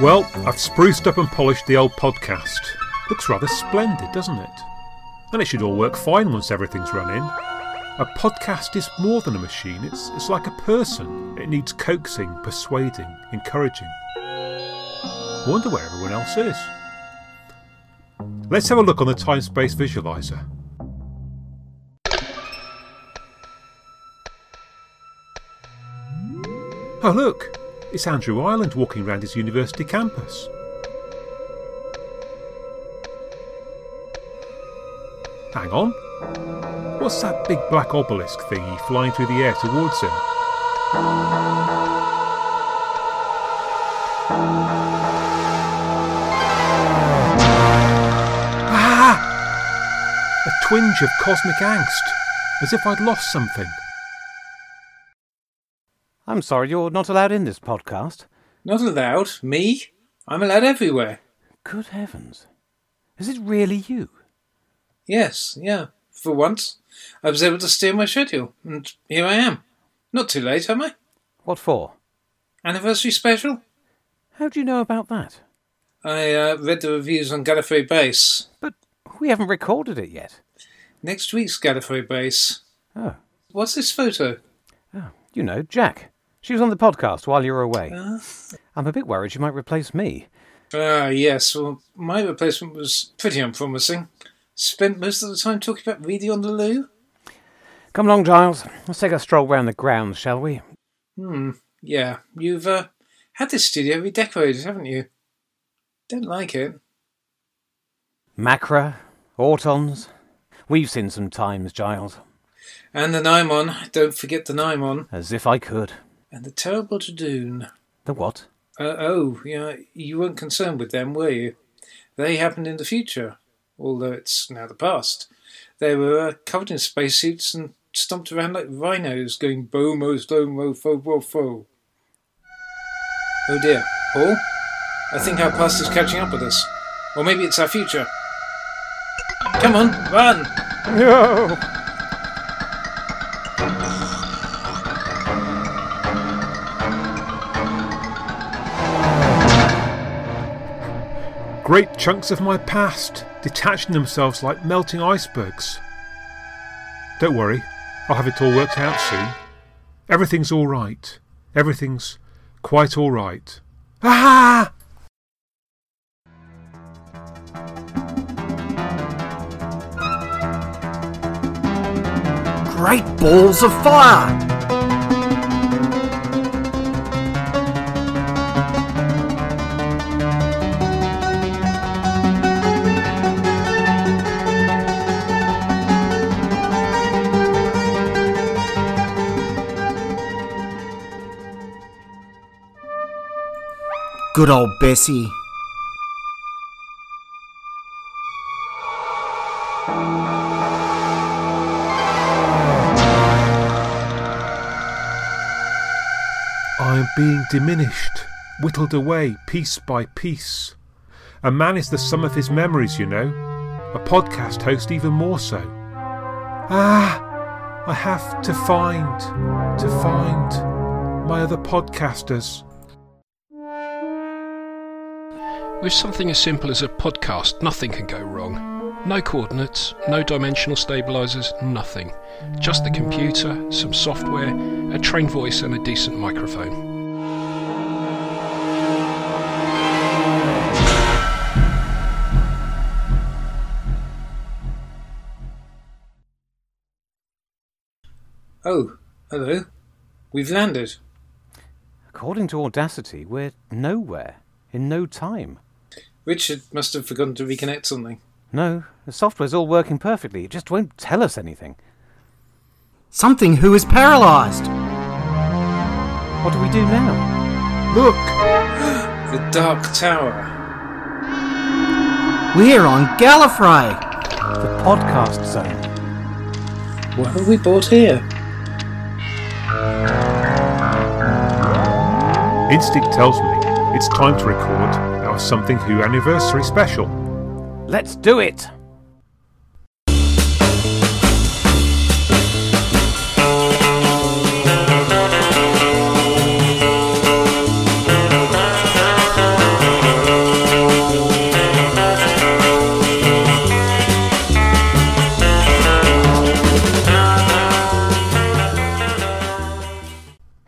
Well, I've spruced up and polished the old podcast. Looks rather splendid, doesn't it? And it should all work fine once everything's running. A podcast is more than a machine, it's, it's like a person. It needs coaxing, persuading, encouraging. I wonder where everyone else is. Let's have a look on the time space visualizer. Oh, look! It's Andrew Ireland walking around his university campus. Hang on. What's that big black obelisk thingy flying through the air towards him? Ah! A twinge of cosmic angst, as if I'd lost something. I'm sorry you're not allowed in this podcast. Not allowed? Me? I'm allowed everywhere. Good heavens. Is it really you? Yes, yeah. For once, I was able to steer my schedule, and here I am. Not too late, am I? What for? Anniversary special? How do you know about that? I uh, read the reviews on Gallifrey Base. But we haven't recorded it yet. Next week's Gallifrey Base. Oh, What's this photo? oh you know, Jack. She was on the podcast while you were away. Uh, I'm a bit worried she might replace me. Ah, yes. Well, my replacement was pretty unpromising. Spent most of the time talking about Reedy on the loo. Come along, Giles. Let's take a stroll round the grounds, shall we? Hmm. Yeah. You've uh, had this studio redecorated, haven't you? Don't like it. Macra, Autons. We've seen some times, Giles. And the Nimon. Don't forget the Nimon. As if I could. And the terrible Judoon. The what? Uh, oh, yeah, you weren't concerned with them, were you? They happened in the future, although it's now the past. They were uh, covered in spacesuits and stomped around like rhinos, going bomo, slomo, fo, fo, fo. Oh dear, Paul? I think our past is catching up with us. Or maybe it's our future. Come on, run! No! Great chunks of my past detaching themselves like melting icebergs. Don't worry, I'll have it all worked out soon. Everything's all right. Everything's quite all right. Ah! Great balls of fire! Good old Bessie. I am being diminished, whittled away piece by piece. A man is the sum of his memories, you know. A podcast host, even more so. Ah! I have to find, to find my other podcasters. With something as simple as a podcast, nothing can go wrong. No coordinates, no dimensional stabilizers, nothing. Just the computer, some software, a trained voice, and a decent microphone. Oh, hello. We've landed. According to Audacity, we're nowhere, in no time. Richard must have forgotten to reconnect something. No, the software's all working perfectly. It just won't tell us anything. Something who is paralysed. What do we do now? Look! The Dark Tower. We're on Gallifrey. The podcast zone. What have we bought here? Instinct tells me it's time to record our Something Who anniversary special. Let's do it!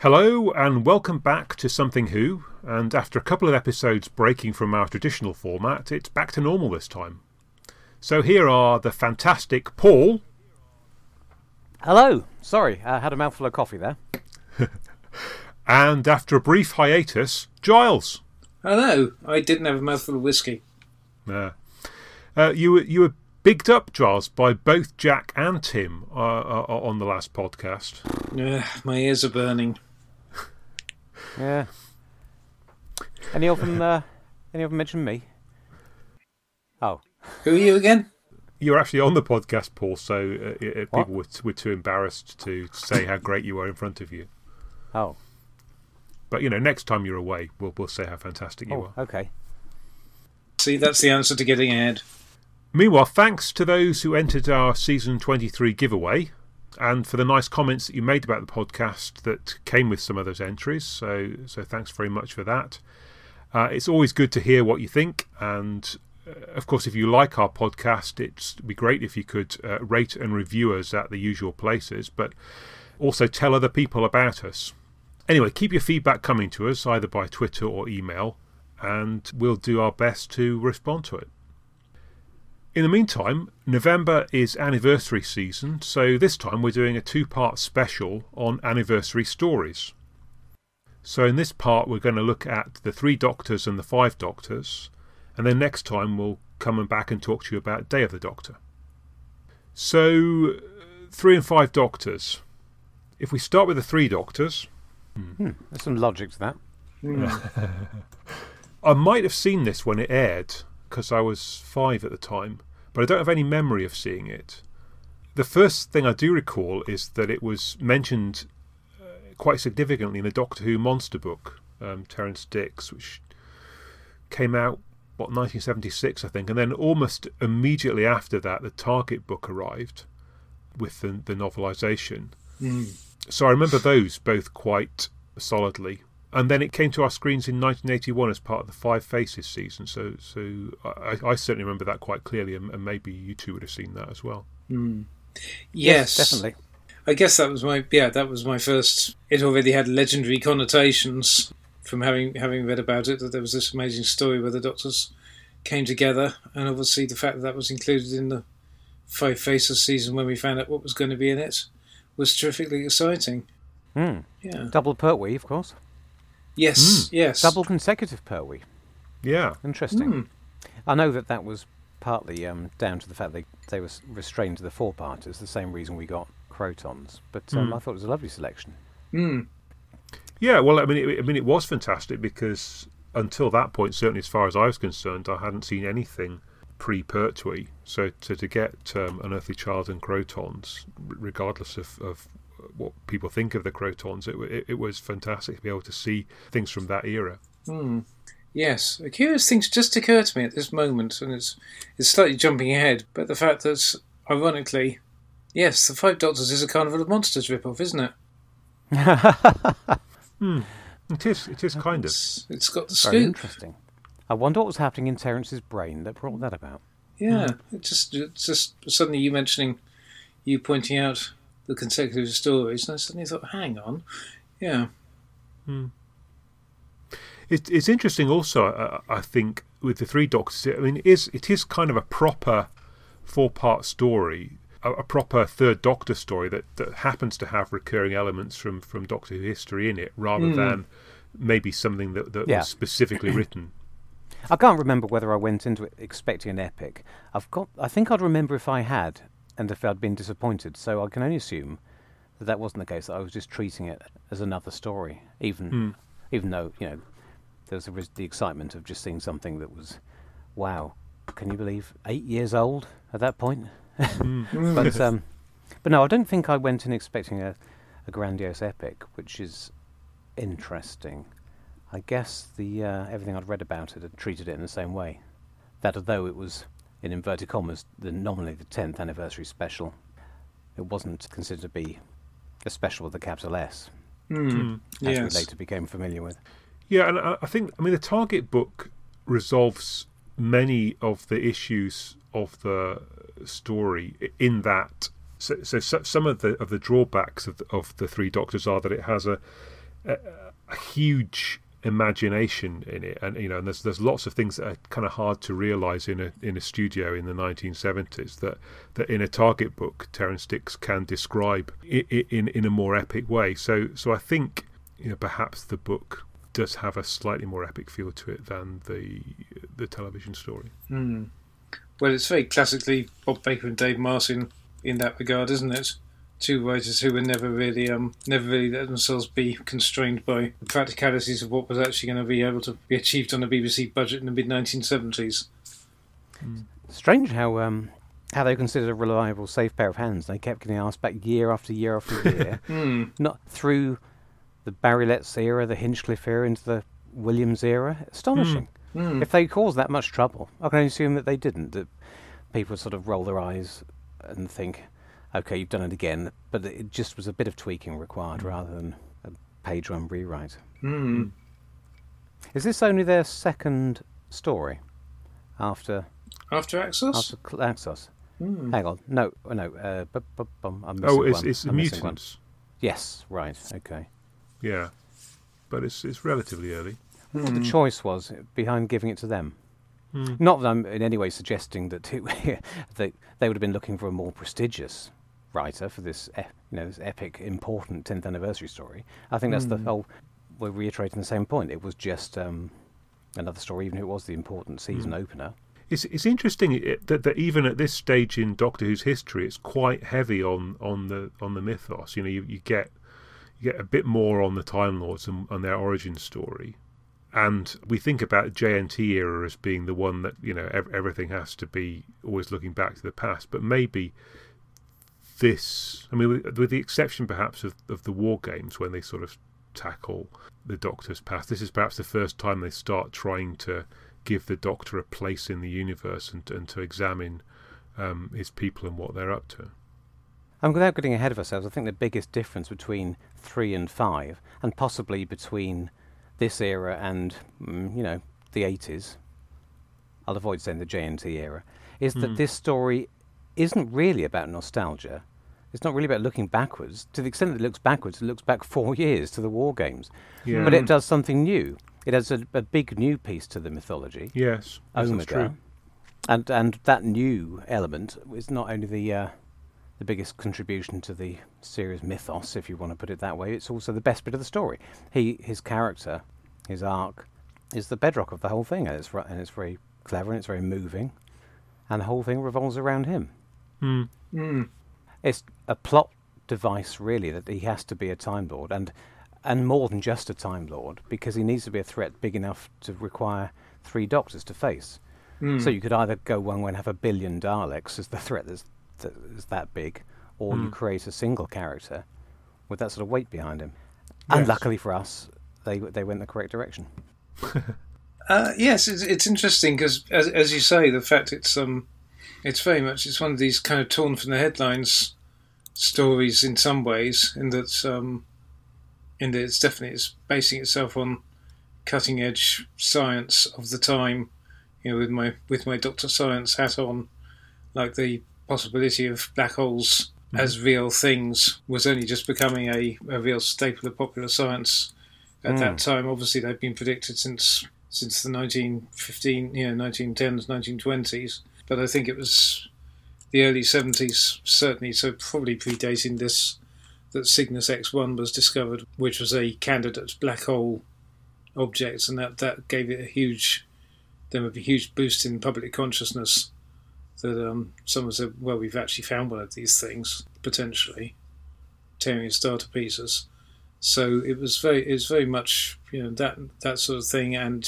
Hello and welcome back to Something Who. And after a couple of episodes breaking from our traditional format, it's back to normal this time. So here are the fantastic Paul Hello. Sorry, I had a mouthful of coffee there. and after a brief hiatus, Giles. Hello. I didn't have a mouthful of whiskey. Uh, uh, you were you were bigged up, Giles, by both Jack and Tim uh, uh, on the last podcast. Ugh, my ears are burning. Yeah. Any of them? Uh, any of them mention me? Oh, Who are you again? You were actually on the podcast, Paul, so uh, uh, What? people were, were too embarrassed to say how great you were in front of you. oh, But you know, next time you're away, we'll we'll say how fantastic you oh. are. Okay. See, that's the answer to getting ahead. Meanwhile, thanks to those who entered our season 23 giveaway and for the nice comments that you made about the podcast that came with some of those entries. So, so thanks very much for that. Uh, it's always good to hear what you think. And uh, of course, if you like our podcast, it'd be great if you could uh, rate and review us at the usual places, but also tell other people about us. Anyway, keep your feedback coming to us either by Twitter or email, and we'll do our best to respond to it. In the meantime, November is anniversary season, so this time we're doing a two part special on anniversary stories. So, in this part, we're going to look at the three doctors and the five doctors, and then next time we'll come and back and talk to you about Day of the Doctor. So, three and five doctors. If we start with the three doctors, hmm, There's some logic to that. Hmm. I might have seen this when it aired because I was five at the time, but I don't have any memory of seeing it. The first thing I do recall is that it was mentioned uh, quite significantly in the Doctor Who monster book, um, Terrance Dicks, which came out, what, 1976, I think, and then almost immediately after that, the Target book arrived with the, the novelisation. So I remember those both quite solidly. And then it came to our screens in 1981 as part of the Five Faces season. So, so I, I certainly remember that quite clearly, and, and maybe you two would have seen that as well. Yes, definitely. I guess that was my yeah, that was my first. It already had legendary connotations from having having read about it. That there was this amazing story where the doctors came together, and obviously the fact that that was included in the Five Faces season when we found out what was going to be in it was terrifically exciting. Hmm. Yeah. Double Pertwee, of course. Yes. Yes. Double consecutive Pertwee. Yeah. Interesting. Hmm. I know that that was partly um, down to the fact they they were restrained to the four parters, the same reason we got Krotons. But um, Hmm. I thought it was a lovely selection. Hmm. Yeah, well, I mean, it, I mean, it was fantastic because until that point, certainly as far as I was concerned, I hadn't seen anything pre-Pertwee. So to, to get um, Unearthly Child and Krotons, regardless of, of what people think of the Krotons, it, it, it was fantastic to be able to see things from that era. Hmm. Yes, a curious thing's just occurred to me at this moment, and it's it's slightly jumping ahead, but the fact that, ironically, yes, the Five Doctors is a Carnival of Monsters rip-off, isn't it? It is, it is kind of. It's, it's got the Very interesting. I wonder what was happening in Terrance's brain that brought that about. Yeah, it just it's just suddenly you mentioning, you pointing out the consecutive stories, and I suddenly thought, hang on, yeah, It, it's interesting also, uh, I think, with the Three Doctors. I mean, it is, it is kind of a proper four-part story, a, a proper Third Doctor story that, that happens to have recurring elements from, from Doctor Who history in it, rather than maybe something that, that Yeah. was specifically written. I can't remember whether I went into it expecting an epic. I've got. I think I'd remember if I had, and if I'd been disappointed. So I can only assume that that wasn't the case. That I was just treating it as another story, even even though you know there was the, the excitement of just seeing something that was, wow, can you believe eight years old at that point? but um, but no, I don't think I went in expecting a, a grandiose epic, which is interesting. I guess the uh, everything I'd read about it had treated it in the same way. That although it was, in inverted commas, the nominally the 10th anniversary special, it wasn't considered to be a special with a capital S, Hmm. as yes, we later became familiar with. Yeah, and I I think I mean the Target book resolves many of the issues of the story in that. So, so so- some of the of the drawbacks of the, of the Three Doctors are that it has a a, a huge imagination in it, and you know, and there's there's lots of things that are kind of hard to realise in a in a studio in the 1970s that that in a target book Terrance Dicks can describe in in, in a more epic way. So so I think you know perhaps the book does have a slightly more epic feel to it than the the television story. Mm. Well, it's very classically Bob Baker and Dave Martin in that regard, isn't it? Two writers who were never really, um, never really let themselves be constrained by the practicalities of what was actually going to be able to be achieved on a BBC budget in the mid 1970s. Mm. Strange how um, how they considered a reliable, safe pair of hands. They kept getting asked back year after year after year, mm. not through the Barry Letts era, the Hinchcliffe era, into the Williams era. Astonishing. Mm. Mm. If they caused that much trouble, I can assume that they didn't. That people sort of roll their eyes and think, "Okay, you've done it again," but it just was a bit of tweaking required mm. rather than a page-one rewrite. Mm. Is this only their second story after after Axos? After Axos. Mm. Hang on, no, no. Uh, bu- bu- bum, I'm oh, it's, one. it's I'm mutants. one. Yes, right, okay. Yeah, but it's it's relatively early. What the choice was behind giving it to them. Mm. Not that I'm in any way suggesting that it, they they would have been looking for a more prestigious writer for this, you know, this epic, important 10th anniversary story. I think that's the Mm. whole. We're reiterating the same point. It was just um, another story, even if it was the important season Mm. opener. It's it's interesting that, that even at this stage in Doctor Who's history, it's quite heavy on, on the on the mythos. You know, you, you get you get a bit more on the Time Lords and, and their origin story, and we think about JNT era as being the one that you know ev- everything has to be always looking back to the past, but maybe this. I mean, with, with the exception perhaps of, of the War Games when they sort of tackle the Doctor's past, this is perhaps the first time they start trying to give the Doctor a place in the universe and, and to examine um, his people and what they're up to. And without getting ahead of ourselves, I think the biggest difference between three and five, and possibly between this era and mm, you know the eighties, I'll avoid saying the JNT era, is that Mm. this story isn't really about nostalgia. It's not really about looking backwards. To the extent that it looks backwards, it looks back four years to the war games. Yeah. But it does something new. It adds a, a big new piece to the mythology. Yes, yes, that's Omega. true. And and that new element is not only the uh, the biggest contribution to the series mythos, if you want to put it that way. It's also the best bit of the story. He his character, his arc, is the bedrock of the whole thing, and it's ri- and it's very clever and it's very moving, and the whole thing revolves around him. Mm. Mm. It's a plot device, really, that he has to be a Time Lord, and and more than just a Time Lord, because he needs to be a threat big enough to require three Doctors to face. Mm. So you could either go one way and have a billion Daleks as the threat that's, that is that big, or you Mm. create a single character with that sort of weight behind him. And luckily for us, they they went the correct direction. Uh, yes, it's, it's interesting because, as, as you say, the fact it's um, it's very much it's one of these kind of torn from the headlines stories in some ways, in that um, in that it's definitely it's basing itself on cutting edge science of the time. You know, with my with my Doctor Science hat on, like the possibility of black holes as real things was only just becoming a, a real staple of popular science at Mm. that time. Obviously, they've been predicted since since the 1915, you know, 1910s, 1920s. But I think it was the early 70s, certainly, so probably predating this, that Cygnus X1 was discovered, which was a candidate black hole object, and that, that gave it a huge, there would be a huge boost in public consciousness. That um, someone said, well, we've actually found one of these things potentially, tearing a star to pieces. So it was very, it was very much you know that that sort of thing, and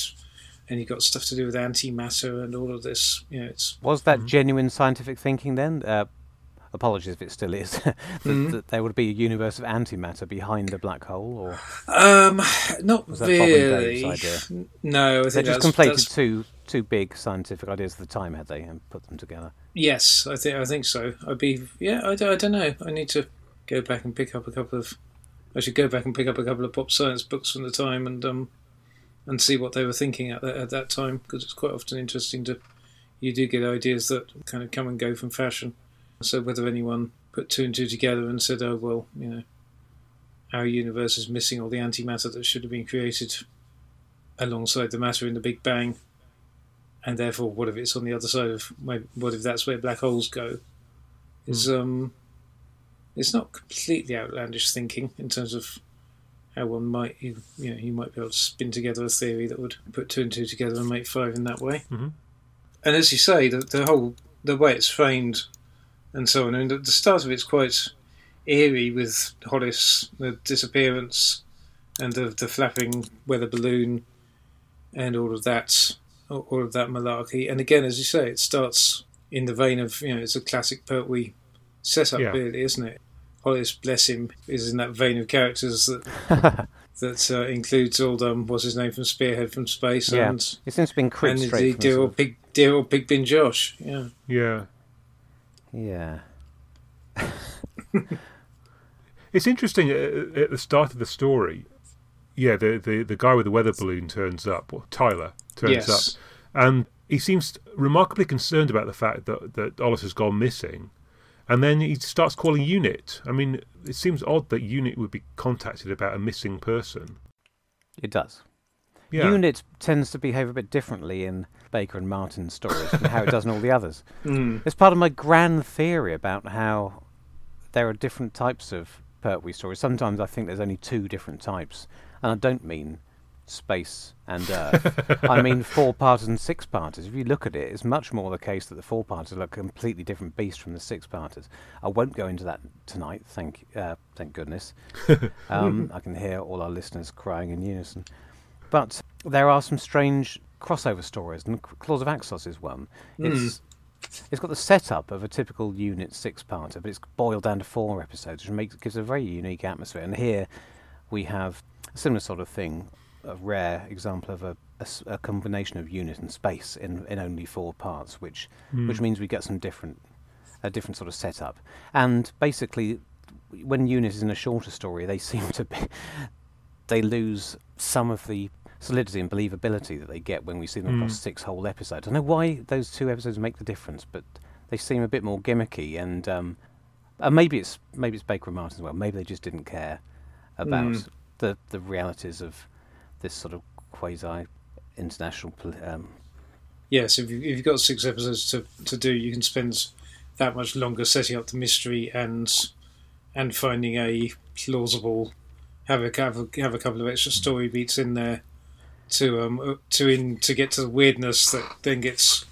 and you got stuff to do with antimatter and all of this. You know, it's Was that genuine scientific thinking then? Uh, apologies if it still is. that, Mhm. that there would be a universe of antimatter behind a black hole, or um not Was that Bob and Dave's really. idea? No, I they just completed that's- two two big scientific ideas at the time, had they, and put them together? Yes, I think I think so. I'd be yeah. I, don't- I don't know. I need to go back and pick up a couple of. I should go back and pick up a couple of pop science books from the time and um, and see what they were thinking at that at that time because it's quite often interesting to. You do get ideas that kind of come and go from fashion. So whether anyone put two and two together and said, "Oh well, you know, our universe is missing all the antimatter that should have been created alongside the matter in the Big Bang, and therefore, what if it's on the other side of? What if that's where black holes go? Is um, it's not completely outlandish thinking in terms of how one might you, you know you might be able to spin together a theory that would put two and two together and make five in that way. Mhm. And as you say, the, the whole the way it's framed and so on. I mean, the, the start of it's quite eerie with Ollis, the disappearance, and the the flapping weather balloon, and all of that, all of that malarkey. And again, as you say, it starts in the vein of you know it's a classic Pertwee setup, Yeah. really, isn't it? Ollis, bless him, is in that vein of characters that that uh, includes all um, what's his name from Spearhead from Space Yeah. and It seems to be and cribbed the straight from dear the old sort pig, dear old Pigbin Josh. Yeah, Yeah. Yeah. It's interesting uh, at the start of the story. Yeah, the, the, the guy with the weather balloon turns up, or Tyler turns Yes. up, and he seems remarkably concerned about the fact that that Ollis has gone missing, and then he starts calling Unit. I mean, it seems odd that Unit would be contacted about a missing person. It does. Yeah, Unit tends to behave a bit differently in Baker and Martin's stories from how it does in all the others. Mm. It's part of my grand theory about how there are different types of Pertwee stories. Sometimes I think there's only two different types, and I don't mean space and Earth. I mean four-parters and six-parters. If you look at it, it's much more the case that the four-parters are a completely different beast from the six-parters. I won't go into that tonight. Thank, uh, thank goodness. Um, I can hear all our listeners crying in unison. But there are some strange crossover stories, and Claws of Axos is one. It's it's got the setup of a typical unit six-parter, but it's boiled down to four episodes, which makes gives a very unique atmosphere. And here we have a similar sort of thing, a rare example of a a combination of unit and space in, in only four parts, which which means we get some different a different sort of setup. And basically, when unit is in a shorter story, they seem to be they lose some of the solidity and believability that they get when we see them across six whole episodes. I don't know why those two episodes make the difference, but they seem a bit more gimmicky and um, uh, maybe it's maybe it's Baker and Martin as well. Maybe they just didn't care about Mm. the the realities of this sort of quasi international. Um, Yes, if you've got six episodes to, to do, you can spend that much longer setting up the mystery and and finding a plausible have a have a, have a couple of extra story beats in there to um uh, to in to get to the weirdness that then gets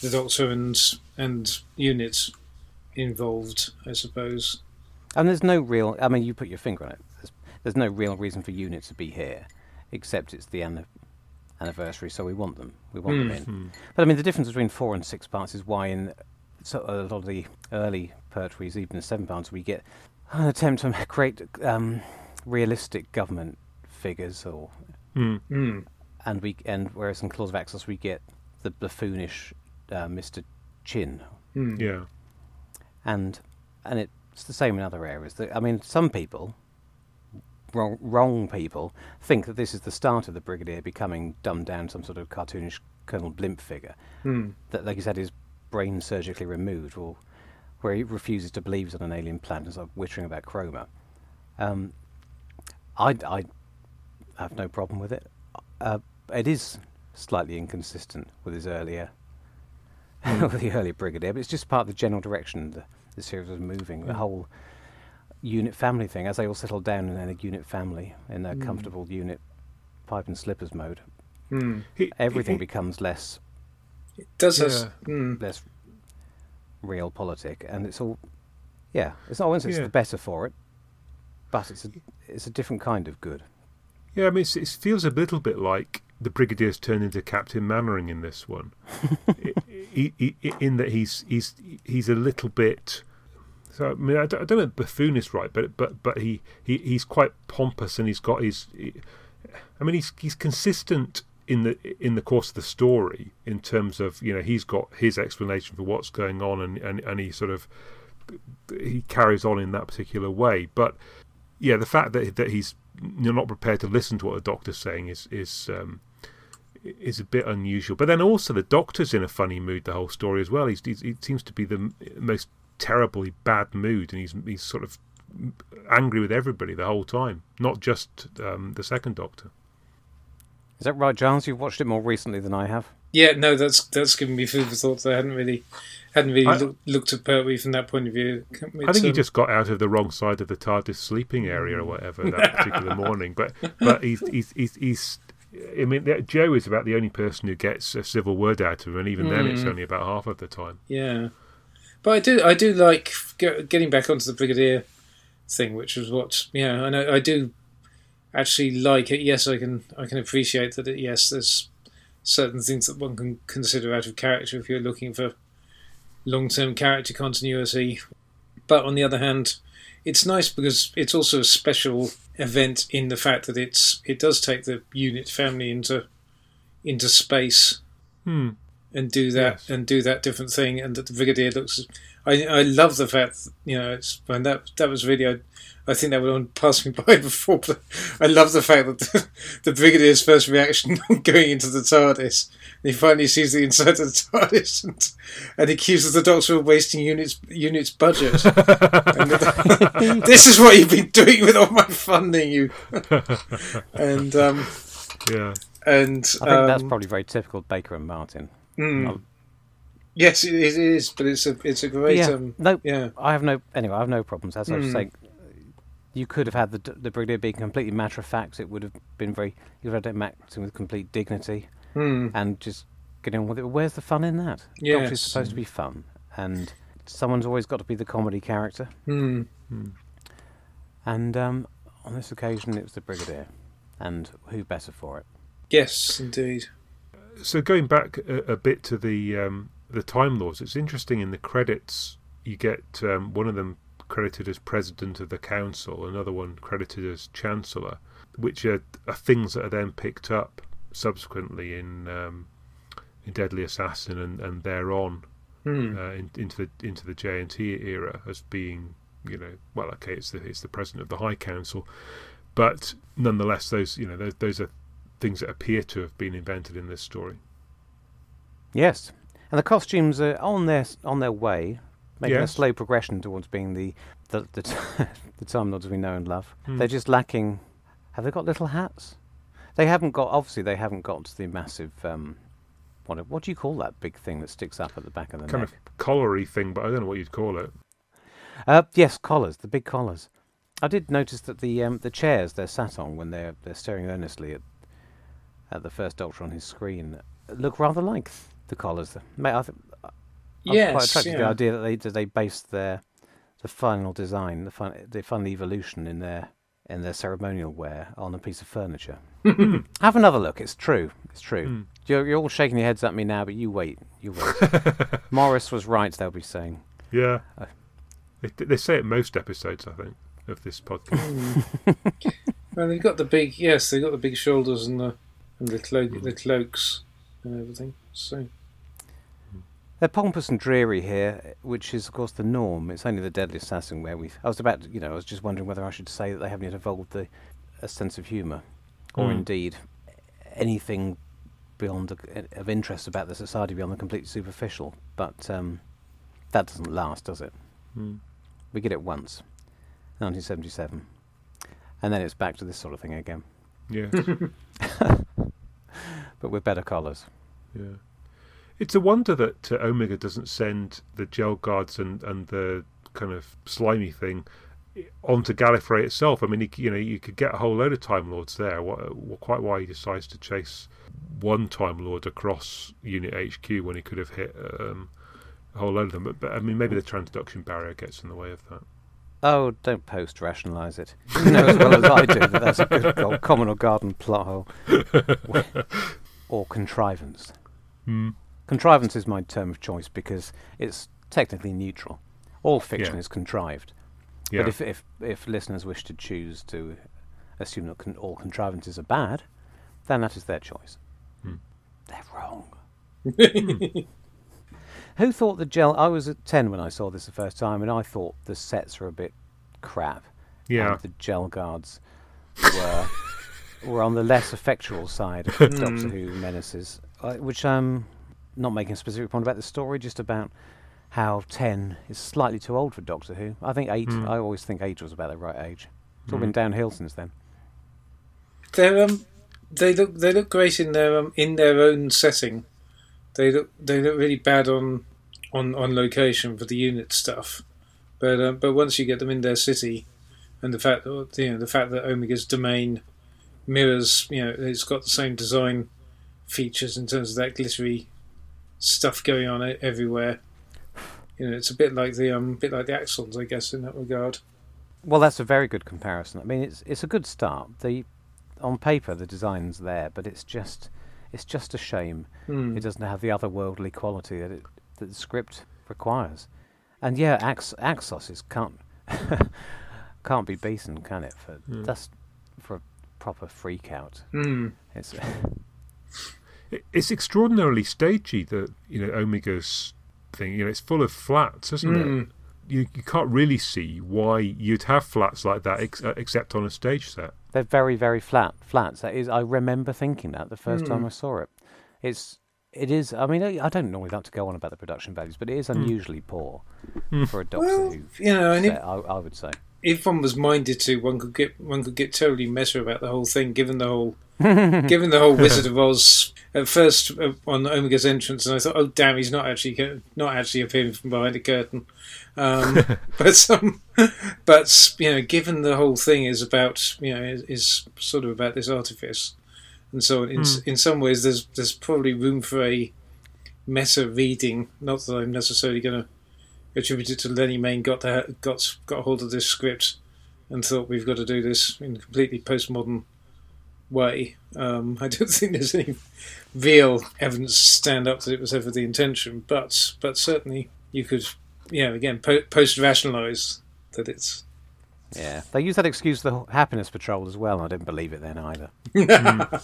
the Doctor and and unit involved. I suppose. and there's no real. I mean, you put your finger on it. There's, there's no real reason for unit to be here, except it's the anni- anniversary, so we want them. We want them in. But I mean, the difference between four and six parts is why in so a lot of the early Pertwees, even the seven parts, we get an attempt to create um, realistic government figures, or Hmm. Mm. and we and whereas in Claws of Axos we get the buffoonish uh, Mister Chinn, Mm. yeah, and and it's the same in other areas. I mean, some people, wrong, wrong people, think that this is the start of the Brigadier becoming dumbed down, some sort of cartoonish Colonel Blimp figure. Mm. That, like you said, his brain surgically removed, or where he refuses to believe he's on an alien planet and sort of wittering about Cromer. Um, I, I have no problem with it. Uh, it is slightly inconsistent with his earlier, with the earlier Brigadier, but it's just part of the general direction the, the series was moving. The whole unit family thing, as they all settle down in a unit family, in a comfortable unit pipe and slippers mode, Mm. He- everything he- becomes less It does Yeah. have. Mm. less real politic, and it's all, yeah, it's not always it's Yeah. the better for it, but it's a it's a different kind of good. Yeah, I mean, it's, it feels a little bit like the Brigadier's turned into Captain Mainwaring in this one, in that he's he's he's a little bit. So I mean, I don't, I don't know if buffoon is right, but but but he, he he's quite pompous and he's got his. He, I mean, he's he's consistent in the in the course of the story in terms of you know he's got his explanation for what's going on and and, and he sort of he carries on in that particular way, but yeah, the fact that that he's you're not prepared to listen to what the doctor's saying is is um, is a bit unusual. But then also the doctor's in a funny mood the whole story as well. He's, he seems to be the most terribly bad mood, and he's he's sort of angry with everybody the whole time, not just um, the second Doctor. Is that right, Giles? You've watched it more recently than I have. Yeah, no, that's that's given me food for thought. I hadn't really hadn't really I- look, looked at Pertwee from that point of view. I think he um, just got out of the wrong side of the TARDIS sleeping area or whatever that particular morning. But but he's he's he's. he's I mean, that- Jo is about the only person who gets a civil word out of him, and even then, it's Mm. only about half of the time. Yeah, but I do I do like getting back onto the Brigadier thing, which was what yeah, and I, I do actually like it. Yes, I can I can appreciate that. It, yes, there's certain things that one can consider out of character if you're looking for long term character continuity. But on the other hand, it's nice because it's also a special event in the fact that it's it does take the unit family into into space Hmm. And do that Yes. and do that different thing and that the brigadier looks I, I love the fact you know it's and that that was really I, I think that would have passed me by before but I love the fact that the, the brigadier's first reaction going into the TARDIS he finally sees the inside of the TARDIS and, and accuses the doctor of wasting units units budget and that- this is what you've been doing with all my funding you and um Yeah. and I think that's um, probably very typical Baker and Martin. Mm. Oh. yes it it is but it's a it's a great yeah, um no, yeah I have no. Anyway, I have no problems. As I was Hmm. saying, you could have had the the brigadier being completely matter of fact. It would have been very. You would have had him acting with complete dignity Hmm. and just getting on with it. Where's the fun in that? Doctor's Yes. supposed to be fun, and someone's always got to be the comedy character. Hmm. And um, on this occasion, it was the brigadier, and who better for it? Yes, indeed. So going back a, a bit to the um, the Time Lords, it's interesting in the credits you get um, one of them credited as president of the council, another one credited as chancellor, which are, are things that are then picked up subsequently in um, in Deadly Assassin and, and thereon Hmm. uh, in, into the into the JNT era as being you know well okay it's the it's the president of the High Council, but nonetheless those you know those, those are things that appear to have been invented in this story. Yes, and the costumes are on their on their way, making Yes. a slow progression towards being the the the, t- the Time Lords we know and love. Hmm. They're just lacking. Have they got little hats? They haven't got. Obviously, they haven't got the massive. Um, what what do you call that big thing that sticks up at the back of the kind neck? of collary thing, but I don't know what you'd call it. Uh, yes, collars, the big collars. I did notice that the um, the chairs they're sat on when they're they're staring earnestly at the first Doctor on his screen look rather like the collars. Mate, I th- I'm quite Yes, attracted to the idea that they that they based their the final design, the fin- the final evolution in their in their ceremonial wear on a piece of furniture. Have another look. It's true. It's true. Hmm. You're, you're all shaking your heads at me now, but you wait. You wait. Morris was right. They'll be saying. Yeah, Uh. they, they say it most episodes, I think, of this podcast. Well, they've got the big yes, they've got the big shoulders and the and the cloak, the cloaks and everything. So They're pompous and dreary here, which is, of course, the norm. It's only the Deadly Assassin where we. I was about, to, you know, I was just wondering whether I should say that they haven't yet evolved the, a sense of humour, or Mm. indeed anything beyond the, of interest about the society beyond the completely superficial. But um, that doesn't last, does it? Hmm. We get it once, 1977, and then it's back to this sort of thing again, Yeah, but with better collars. yeah. It's a wonder that uh, Omega doesn't send the gel guards and, and the kind of slimy thing onto Gallifrey itself. I mean, he, you know, you could get a whole load of Time Lords there. What, what, quite why he decides to chase one Time Lord across Unit HQ when he could have hit um, a whole load of them. But, but I mean, maybe the transduction barrier gets in the way of that. Oh, don't post rationalise it. You know as well as I do that that's a good old common or garden plot hole. or contrivance. Hmm. Contrivance is my term of choice because it's technically neutral. All fiction Yeah. is contrived. Yeah. But if, if, if listeners wish to choose to assume that con- all contrivances are bad, then that is their choice. Hmm. They're wrong. Who thought the gel? I was at 10 when I saw this the first time, and I thought the sets were a bit crap. yeah. And the gel guards were were on the less effectual side of Doctor Who menaces, uh, which I'm not making a specific point about the story, just about how ten is slightly too old for Doctor Who. I think eight. Mm. I always think eight was about the right age. It's all Mm. been downhill since then. They're um, they look they look great in their um, in their own setting. They look they look really bad on on on location for the unit stuff, but um, but once you get them in their city, and the fact that you know the fact that Omega's domain mirrors you know it's got the same design features in terms of that glittery stuff going on everywhere. You know, it's a bit like the um, bit like the Axons, I guess, in that regard. Well, that's a very good comparison. I mean, it's it's a good start. The on paper the design's there, but it's just it's just a shame Hmm. it doesn't have the otherworldly quality that it that the script requires. And yeah, Ax, Axos is can't can't be beaten, can it? For Mm. that's for a proper freak out. Hmm. It's It's extraordinarily stagey. The you know Omega's thing. You know, it's full of flats, isn't Hmm. it? You you can't really see why you'd have flats like that ex- uh, except on a stage set. They're very very flat flats. That is, I remember thinking that the first time Hmm. I saw it. It's it is. I mean, I, I don't normally like to go on about the production values, but it is unusually poor Hmm. for a Doctor Well, Who you know, set. I, I would say. If one was minded to, one could get one could get totally meta about the whole thing, given the whole given the whole Wizard of Oz at first uh, on Omega's entrance, and I thought, oh damn, he's not actually not actually appearing from behind a curtain. Um, but um, but you know, given the whole thing is about you know is, is sort of about this artifice and so on. In, s in some ways, there's there's probably room for a meta reading. Not that I'm necessarily going to attribute it to Lennie Mayne got to, got got hold of this script and thought we've got to do this in a completely postmodern way. Um, I don't think there's any real evidence to stand up that it was ever the intention, but but certainly you could, you know, again po- post rationalise that it's. Yeah, they use that excuse for the happiness patrol as well. and I didn't believe it then either.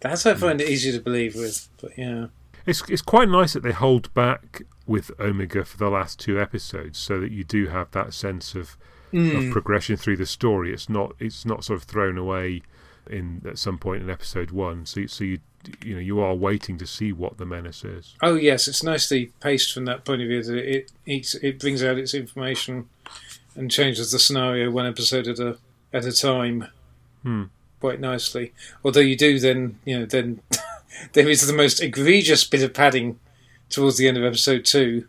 That's I find it easier to believe with, but yeah. It's it's quite nice that they hold back with Omega for the last two episodes, so that you do have that sense of of progression through the story. It's not it's not sort of thrown away in at some point in episode one. So you- so you you know you are waiting to see what the menace is. Oh yes, it's nicely paced from that point of view. That it it, it brings out its information and changes the scenario one episode at a at a time Hmm. quite nicely. Although you do then you know then there is the most egregious bit of padding towards the end of episode two,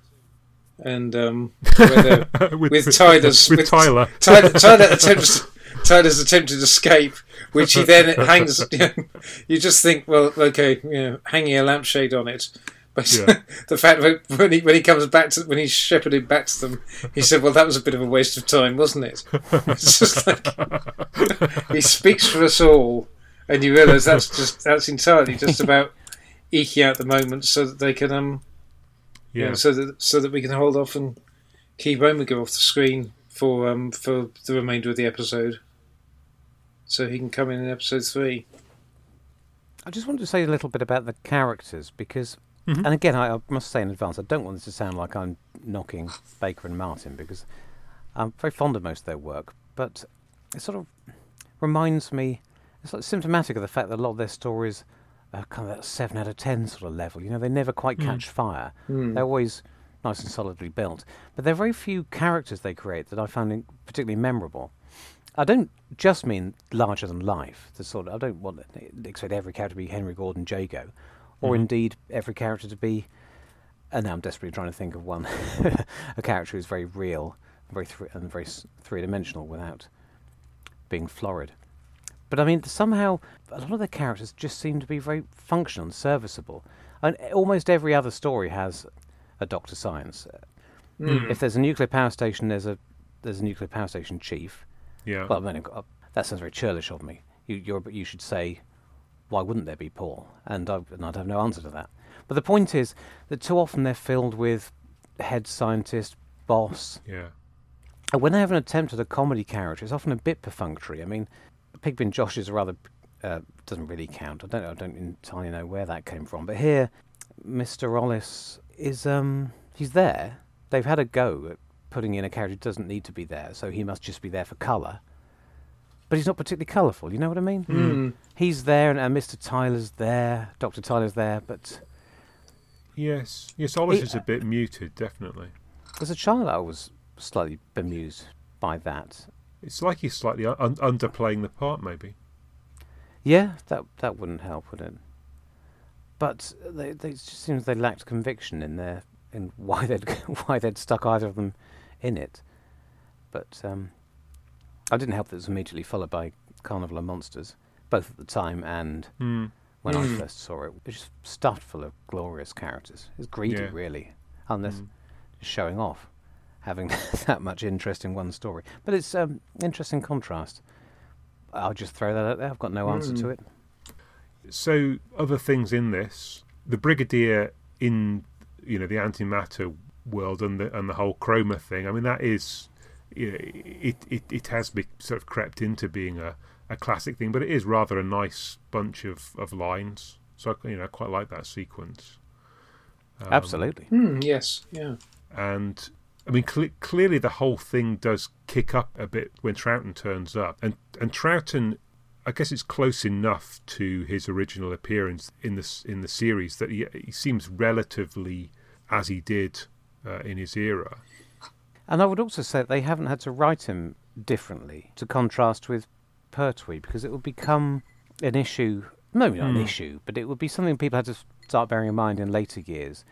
and um, they're- with Tyler's- with, with- Tyler. Tyler, Tyler attempts Tyler's attempted escape, which he then hangs. You just think, well, okay, you know, hanging a lampshade on it. But Yeah. the fact that when he when he comes back to when he's shepherded back to them, he said, "Well, that was a bit of a waste of time, wasn't it?" It's just like he speaks for us all, and you realise that's just that's entirely just about eking out the moments so that they can um you Yeah. know, so that so that we can hold off and keep Omega off the screen for um for the remainder of the episode, so he can come in in episode three. I just wanted to say a little bit about the characters because, Mhm. and again, I, I must say in advance, I don't want this to sound like I'm knocking Baker and Martin because I'm very fond of most of their work, but it sort of reminds me, it's like symptomatic of the fact that a lot of their stories are kind of that seven out of ten sort of level. You know, they never quite Mm. catch fire. Hmm. They're always nice and solidly built, but there are very few characters they create that I find particularly memorable. I don't just mean larger than life. The sort of I don't want to expect every character to be Henry Gordon Jago, or Mhm. indeed every character to be. And now I'm desperately trying to think of one, a character who's very real, very thr and very s- three-dimensional without being florid. But I mean, somehow a lot of the characters just seem to be very functional and serviceable. And almost every other story has a Doctor Science. Hmm. If there's a nuclear power station, there's a there's a nuclear power station chief. Yeah. Well, then uh, that sounds very churlish of me. You, you're, you should say, why wouldn't there be Paul? And, I, and I'd have no answer to that. But the point is that too often they're filled with head scientist, boss. yeah. And when they have an attempt at a comedy character, it's often a bit perfunctory. I mean, Pigbin Josh is rather uh, doesn't really count. I don't I don't entirely know where that came from. But here, Mr. Ollis is um he's there. They've had a go at putting in a character who doesn't need to be there, so he must just be there for colour. But he's not particularly colourful. You know what I mean? Hmm. He's there, and, and Mr. Tyler's there. Doctor Tyler's there, but Yes, yes, Olive is a bit muted, definitely. As a child, I was slightly bemused by that. It's like he's slightly un- underplaying the part, maybe. Yeah, that that wouldn't help, would it? But they, they it just seems they lacked conviction in their in why they'd why they'd stuck either of them in it. But um, I didn't help that it was immediately followed by Carnival of Monsters, both at the time and Hmm. when Mm. I first saw it. It's just stuffed full of glorious characters. It's greedy, Yeah. really, unless Mm. just showing off, having that much interest in one story. But it's um, interesting contrast. I'll just throw that out there. I've got no answer to Mm. it. So, other things in this, the Brigadier in you know the antimatter world and the and the whole chroma thing. I mean, that is, you know, it it it has be, sort of crept into being a, a classic thing, but it is rather a nice bunch of, of lines. So I, you know, I quite like that sequence. Um, Absolutely. Hmm, yes, yeah. and I mean, cle clearly the whole thing does kick up a bit when Troughton turns up, and and Troughton, I guess it's close enough to his original appearance in this in the series that he, he seems relatively as he did uh, in his era. And I would also say that they haven't had to write him differently to contrast with Pertwee because it would become an issue. Maybe not Hmm. an issue, but it would be something people had to start bearing in mind in later years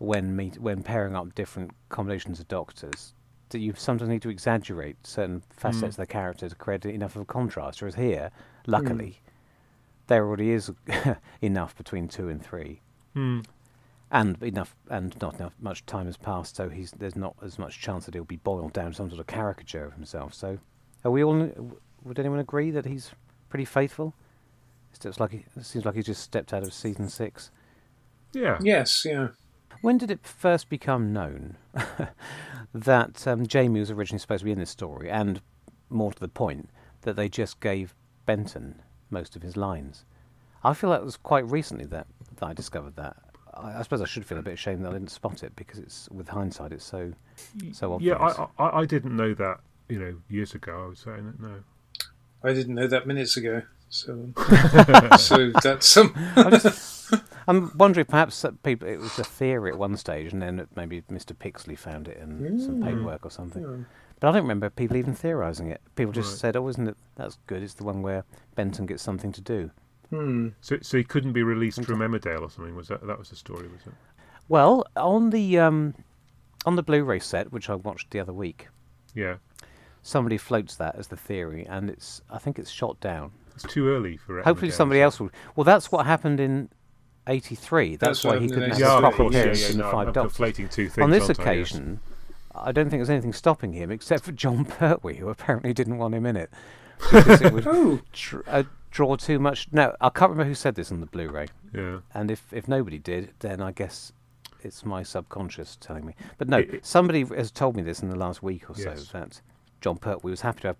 when meet, when pairing up different combinations of doctors. That you sometimes need to exaggerate certain facets of the character to create enough of a contrast. Whereas here, luckily, there already is enough between two and three Hmm. and enough and not enough much time has passed, so he's there's not as much chance that he'll be boiled down to some sort of caricature of himself. So, are we all? Would anyone agree that he's pretty faithful? It looks like he, it seems like he just stepped out of season six. Yeah. Yes, yeah. When did it first become known that um, Jamie was originally supposed to be in this story, and more to the point, that they just gave Benton most of his lines? I feel that was quite recently that, that I discovered that. I, I suppose I should feel a bit ashamed that I didn't spot it because it's with hindsight it's so so obvious. Yeah, I, I I didn't know that you know years ago. I was saying it no. I didn't know that minutes ago. So, so that's some. I just, I'm wondering perhaps that people it was a theory at one stage, and then maybe Mr. Pixley found it in some paperwork or something. But I don't remember people even theorising it. People just Right. said, "Oh, isn't it? That's good. It's the one where Benton gets something to do." Hmm. So so he couldn't be released from Emmerdale or something. Was that that was the story? Was it? Well, on the um, on the Blu-ray set, which I watched the other week, Yeah. somebody floats that as the theory, and it's I think it's shot down. It's too early for. It. Hopefully, Emmerdale, somebody so- else will. Well, that's what happened in '83. That's, That's why he couldn't have Yeah, a of That's proper course, yeah, yeah, in no, the Five I'm conflating two things. On this aren't I? Occasion, I don't think there's anything stopping him except for John Pertwee, who apparently didn't want him in it because it would Oh, dr- uh, draw too much. No, I can't remember who said this on the Blu-ray, Yeah. and if if nobody did, then I guess it's my subconscious telling me. But no, It- it- somebody has told me this in the last week or so that Jon Pertwee was happy to have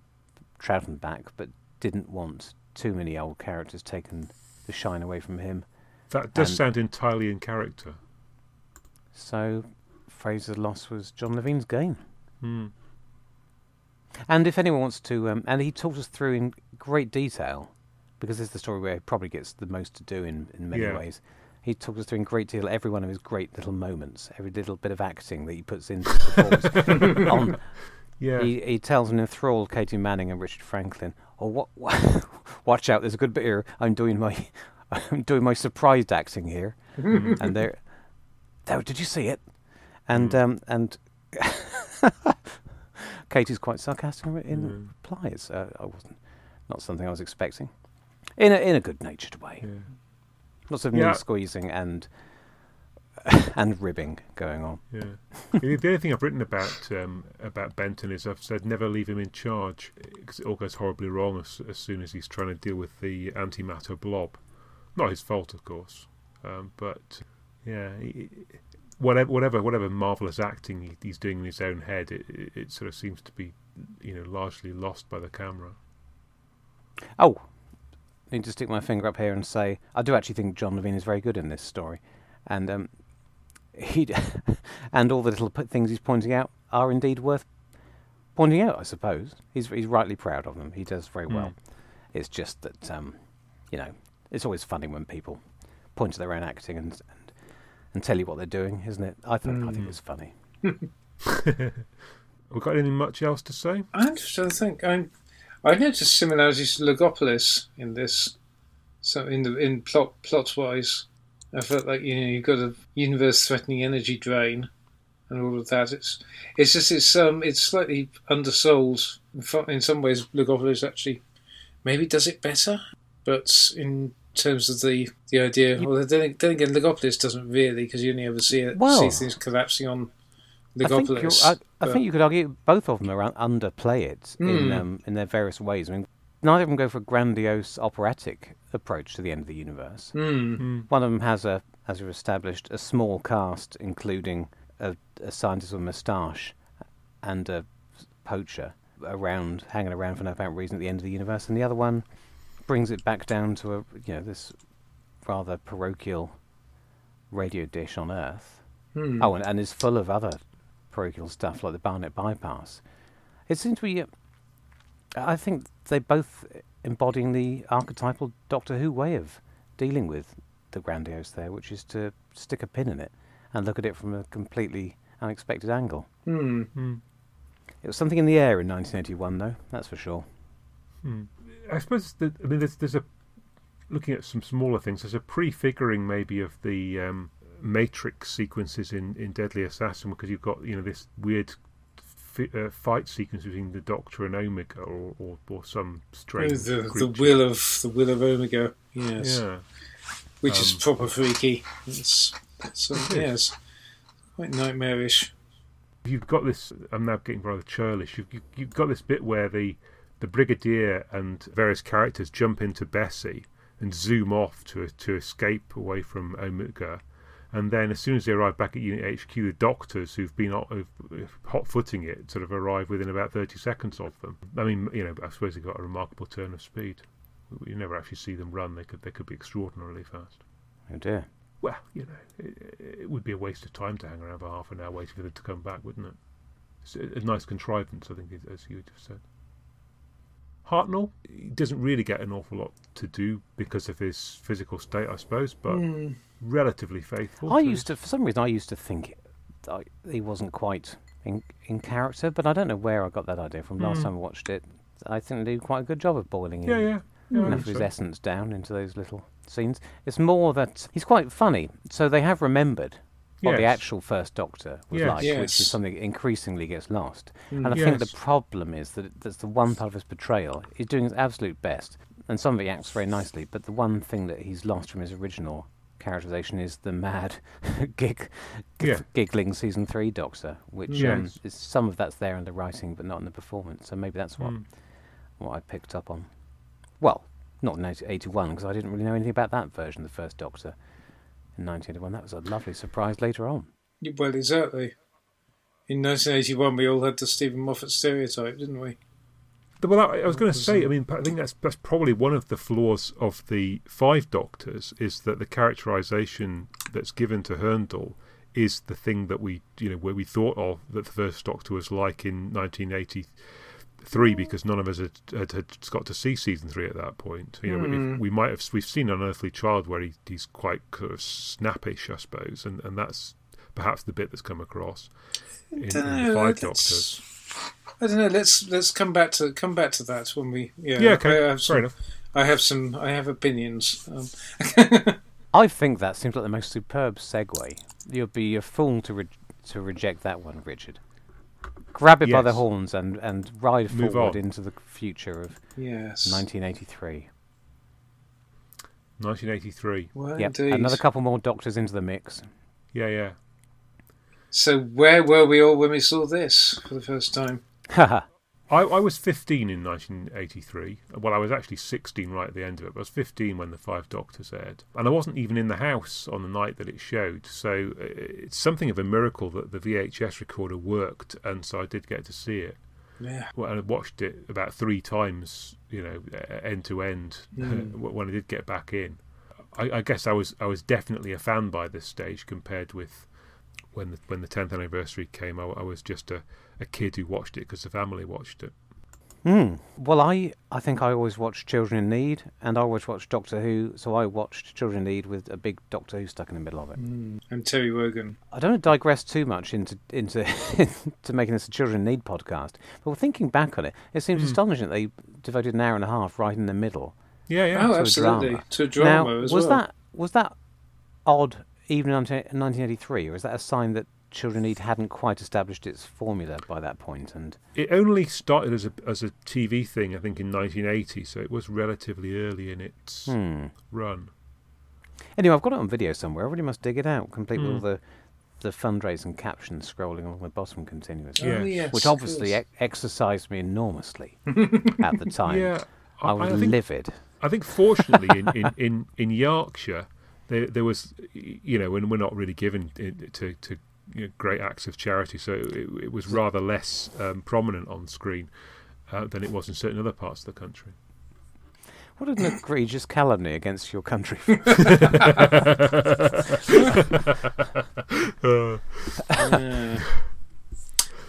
Troughton back, but didn't want too many old characters taken the shine away from him. That does And- sound entirely in character. So Frazer's loss was John Levene's gain. Hmm. And if anyone wants to, um, and he talked us through in great detail, because this is the story where he probably gets the most to do in, in many Yeah. ways. He talks us through in great detail every one of his great little moments, every little bit of acting that he puts into the performance. on, Yeah. he, he tells an enthralled Katie Manning and Richard Franklin, "Oh, what, watch out! There's a good bit here. I'm doing my, I'm doing my surprised acting here." and they're, oh, did you see it? And um, and Katie's quite sarcastic in Mm. replies. Uh, I wasn't, not something I was expecting, in a in a good natured way. yeah. Lots of Yeah. knee squeezing and and ribbing going on. Yeah. the the only thing I've written about um, about Benton is I've said never leave him in charge because it all goes horribly wrong as, as soon as he's trying to deal with the antimatter blob. Not his fault, of course, um, but yeah, whatever whatever whatever marvelous acting he, he's doing in his own head, it, it, it sort of seems to be you know largely lost by the camera. Oh, I need to stick my finger up here and say I do actually think John Levene is very good in this story, and um, he and all the little things he's pointing out are indeed worth pointing out. I suppose he's he's rightly proud of them. He does very well. It's just that um, you know it's always funny when people point to their own acting and, and and tell you what they're doing, isn't it? I think I think Mm. it's funny. We got anything much else to say? I'm just trying to think. I'm, I noticed similarities to Logopolis in this. So in the in plot plot wise, I felt like you know you've got a universe-threatening energy drain, and all of that. It's it's just it's um it's slightly undersold. In In some ways, Logopolis actually maybe does it better, but in terms of the the idea, well, then, then again, Logopolis doesn't really because you only ever see it Well, see things collapsing on I think. I, I think you could argue both of them are underplay it in Hmm. um, in their various ways. I mean, neither of them go for a grandiose operatic approach to the end of the universe. Hmm. One of them has a, as we've established, a small cast, including a, a scientist with a moustache and a poacher around, hanging around for no apparent reason at the end of the universe, and the other one brings it back down to a you know this rather parochial radio dish on Earth. Hmm. Oh, and, and is full of other parochial stuff like the Barnet bypass. It seems to be. uh, I think they both embodying the archetypal Doctor Who way of dealing with the grandiose there, which is to stick a pin in it and look at it from a completely unexpected angle. Hmm. It was something in the air in 1981, though, that's for sure. I suppose that I mean there's there's a looking at some smaller things. There's a prefiguring maybe of the um, matrix sequences in, in Deadly Assassin because you've got you know this weird fi- uh, fight sequence between the Doctor and Omega or or, or some strange the, the will of the will of Omega, yes, Yeah, which is Um, proper freaky. It's, it's um, It is. yes, quite nightmarish. you've got this. I'm now getting rather churlish. You've, you've got this bit where the the Brigadier and various characters jump into Bessie and zoom off to to escape away from Omega. And then, as soon as they arrive back at Unit HQ, the doctors who've been hot, footing it sort of arrive within about 30 seconds of them. I mean, you know, I suppose they've got a remarkable turn of speed. You never actually see them run. They could they could be extraordinarily fast. Oh dear. Well, you know, it, it would be a waste of time to hang around for half an hour waiting for them to come back, wouldn't it? It's a, a nice contrivance, I think, as you just said. Hartnell he doesn't really get an awful lot to do because of his physical state, I suppose, but hmm. relatively faithful. I to- used to, for some reason, I used to think that he wasn't quite in, in character, but I don't know where I got that idea from. Last hmm. time I watched it, I think they did quite a good job of boiling Yeah, in yeah. yeah enough of his so. essence down into those little scenes. It's more that he's quite funny, so they have remembered what the actual first Doctor was Yes. like, which is something that increasingly gets lost. Mm. And I think the problem is that that's the one part of his portrayal. He's doing his absolute best, and some of it acts very nicely. But the one thing that he's lost from his original characterization is the mad gig, Yeah. giggling season three Doctor, which um, is, some of that's there in the writing, but not in the performance. So maybe that's what Mm. what I picked up on. Well, not in 81 because I didn't really know anything about that version of the first Doctor in 1981. That was a lovely surprise later on. Well, exactly. In 1981, we all had the Steven Moffat stereotype, didn't we? Well, I, I was going to say. I mean, I think that's that's probably one of the flaws of the Five Doctors is that the characterization that's given to Hurndall is the thing that we, you know, where we thought of that the first Doctor was like in 1983, because none of us had, had, had got to see season three at that point. You know, Mm. we, we might have we've seen Unearthly Child where he, he's quite sort of snappish, I suppose, and and that's perhaps the bit that's come across in, in the Dunno, Five Doctors. I don't know. Let's let's come back to come back to that when we. Yeah, Yeah, okay, I have fair some, enough. I have some. I have opinions. Um, I think that seems like the most superb segue. You'd be a fool to re- to reject that one, Richard. Grab it by the horns and, and ride Move forward on. into the future of yes. 1983. 1983. Well, Yep, indeed. another couple more doctors into the mix. Yeah, yeah. So where were we all when we saw this for the first time? I, I was 15 in 1983. Well, I was actually 16 right at the end of it. But I was 15 when the Five Doctors aired, and I wasn't even in the house on the night that it showed. So uh, it's something of a miracle that the VHS recorder worked, and so I did get to see it. Yeah. Well, and I watched it about three times, you know, end to end Mm. when I did get back in. I, I guess I was I was definitely a fan by this stage compared with when the when the 10th anniversary came. I, I was just a, a kid who watched it because the family watched it. Hmm. Well, I I think I always watched Children in Need, and I always watched Doctor Who. So I watched Children in Need with a big Doctor Who stuck in the middle of it. And Terry Wogan. I don't want to digress too much into into to making this a Children in Need podcast, but thinking back on it, it seems astonishing that they devoted an hour and a half right in the middle. Yeah, yeah. oh, to a absolutely. drama. To a drama now, as was well. that was that odd even in 1983, or is that a sign that Children in Need hadn't quite established its formula by that point? And It only started as a as a TV thing, I think, in 1980, so it was relatively early in its hmm. run. Anyway, I've got it on video somewhere. I really must dig it out, complete with all Hmm. the the fundraising captions scrolling along the bottom continuously, Yeah. Oh, yes, which obviously course. e- exercised me enormously at the time. Yeah, I was think, livid. I think fortunately in, in, in, in Yorkshire there there was you know when we're not really given to to you know, great acts of charity, so it, it was rather less um, prominent on screen uh, than it was in certain other parts of the country. What an egregious calumny against your country. Uh, Yeah.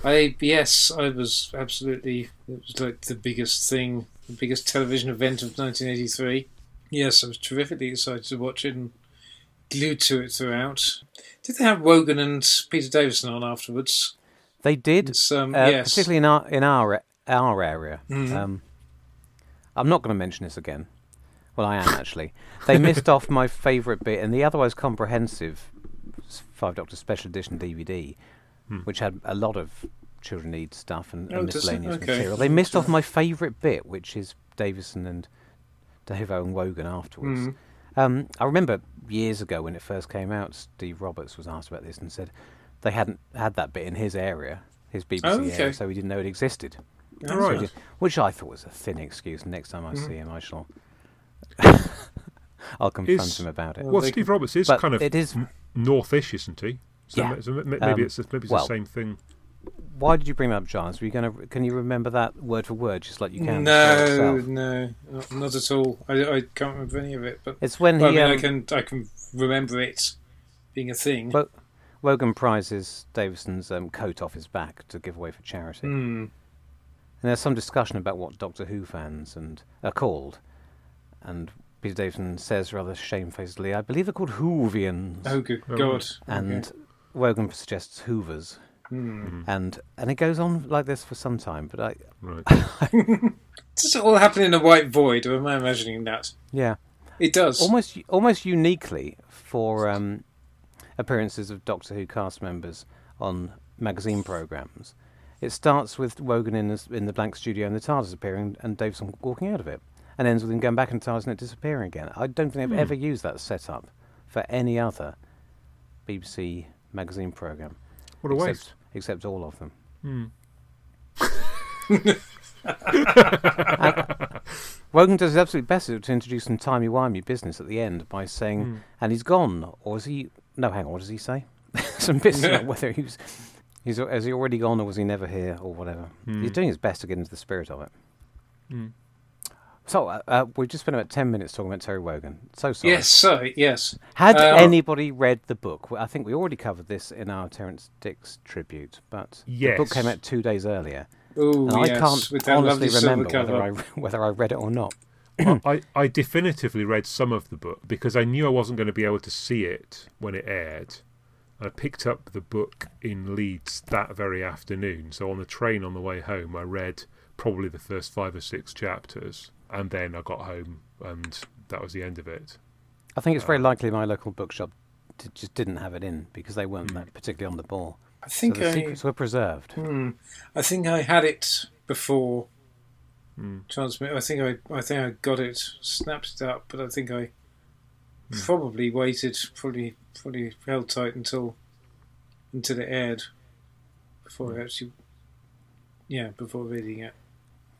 I yes, I was absolutely. It was like the biggest thing, the biggest television event of 1983. Yes, I was terrifically excited to watch it and glued to it throughout. Did they have Wogan and Peter Davison on afterwards? they did, um, uh, yes. particularly in our in our our area. Mhm. Um, I'm not going to mention this again. Well, I am actually. They missed off my favourite bit in the otherwise comprehensive Five Doctor Special Edition DVD, Hmm. which had a lot of children need stuff and, Oh, and miscellaneous Okay. material. They missed off my favourite bit, which is Davison and Davo and Wogan afterwards. Mm. Um, I remember years ago when it first came out, Steve Roberts was asked about this and said they hadn't had that bit in his area, his BBC Oh, okay. area, so he didn't know it existed. Oh, So did- which I thought was a thin excuse. Next time I Mhm. see him, I shall. I'll confront Is- him about it. Well, well, Steve Roberts is but kind of it is. n- northish, isn't he? So, Yeah. ma- so ma- maybe Um, it's maybe it's well- the same thing. Why did you bring that up, Giles? Were you going to? Can you remember that word for word, just like you can? No, no, not, not at all. I, I can't remember any of it. But It's when well, I he. mean, um, I can I can remember it being a thing. Well- Wogan prizes Davison's um, coat off his back to give away for charity. Hmm. And there's some discussion about what Doctor Who fans and are called. And Peter Davison says rather shamefacedly, I believe they're called Whovians. Oh, good Oh, God! and Okay. Wogan suggests Hoovers. Mhm. And and it goes on like this for some time. But I, Right. Does it all happen in a white void, or am I imagining that? yeah, It does. almost almost uniquely for um, appearances of Doctor Who cast members on magazine programs. It starts with Wogan in the, in the blank studio and the TARDIS appearing and Davison walking out of it, and ends with him going back in the TARDIS and it disappearing again. I don't think they've Hmm. ever used that setup for any other BBC magazine program, What a waste. Except all of them. Hmm. Wogan does his absolute best to introduce some timey-wimey business at the end by saying, Hmm. and he's gone, or is he... No, hang on, what does he say? some bits about whether he was... He's, has he already gone, or was he never here, or whatever. Hmm. He's doing his best to get into the spirit of it. Hmm. So, uh, uh, we've just spent about 10 minutes talking about Terry Wogan. So sorry. yes, sorry, yes. Had Um, anybody read the book? I think we already covered this in our Terrance Dicks tribute, but the book came out two days earlier. Oh, And yes, I can't honestly remember whether. I, whether I read it or not. I, I definitively read some of the book because I knew I wasn't going to be able to see it when it aired. I picked up the book in Leeds that very afternoon. So on the train on the way home, I read probably the first five or six chapters. And then I got home and that was the end of it. I think it's Uh, very likely my local bookshop d- just didn't have it in because they weren't Mm. particularly on the ball. I So think the I, secrets were preserved. hmm, I think I had it before Mm. transmit. I think I, I think I got it, snapped it up, but I think I Hmm. probably waited, probably, probably held tight until until it aired before I actually, yeah, before reading it.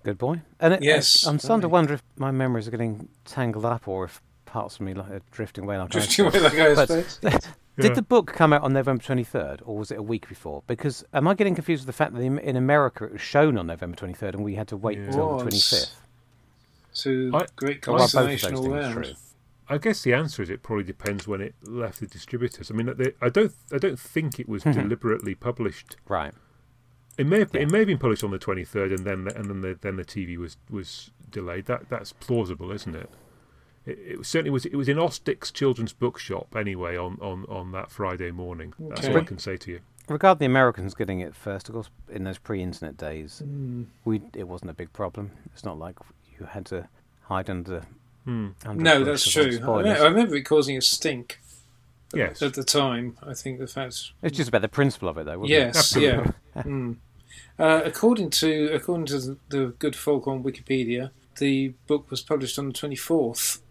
Good boy. And it, Yes, I'm starting to wonder if my memories are getting tangled up or if parts of me like, are drifting away. Like I Drifting said. away like I But- Yeah. Did the book come out on November 23rd, or was it a week before? Because am I getting confused with the fact that in in America it was shown on November 23rd and we had to wait Yeah. until the 25th? To I- great Well, both consternation all round. I guess the answer is it probably depends when it left the distributors. I mean, they, I don't, I don't think it was deliberately published Right. It may have, it may have been published on the twenty third, and then the, and then the then the TV was was delayed. That that's plausible, isn't it? It, it certainly was. It was in Austick's children's bookshop anyway on, on, on that Friday morning. That's Okay. what I can say to you. Regard the Americans getting it first, of course, in those pre-internet days, Mm. we it wasn't a big problem. It's not like you had to hide under. Hmm. under No, that's true. I, spoilers. me- I remember it causing a stink Yes. at the time. I think the fact. It's just about the principle of it, though. Wasn't Yes, Absolutely. yeah. Mm. Uh, according to according to the, the good folk on Wikipedia, the book was published on the twenty fourth,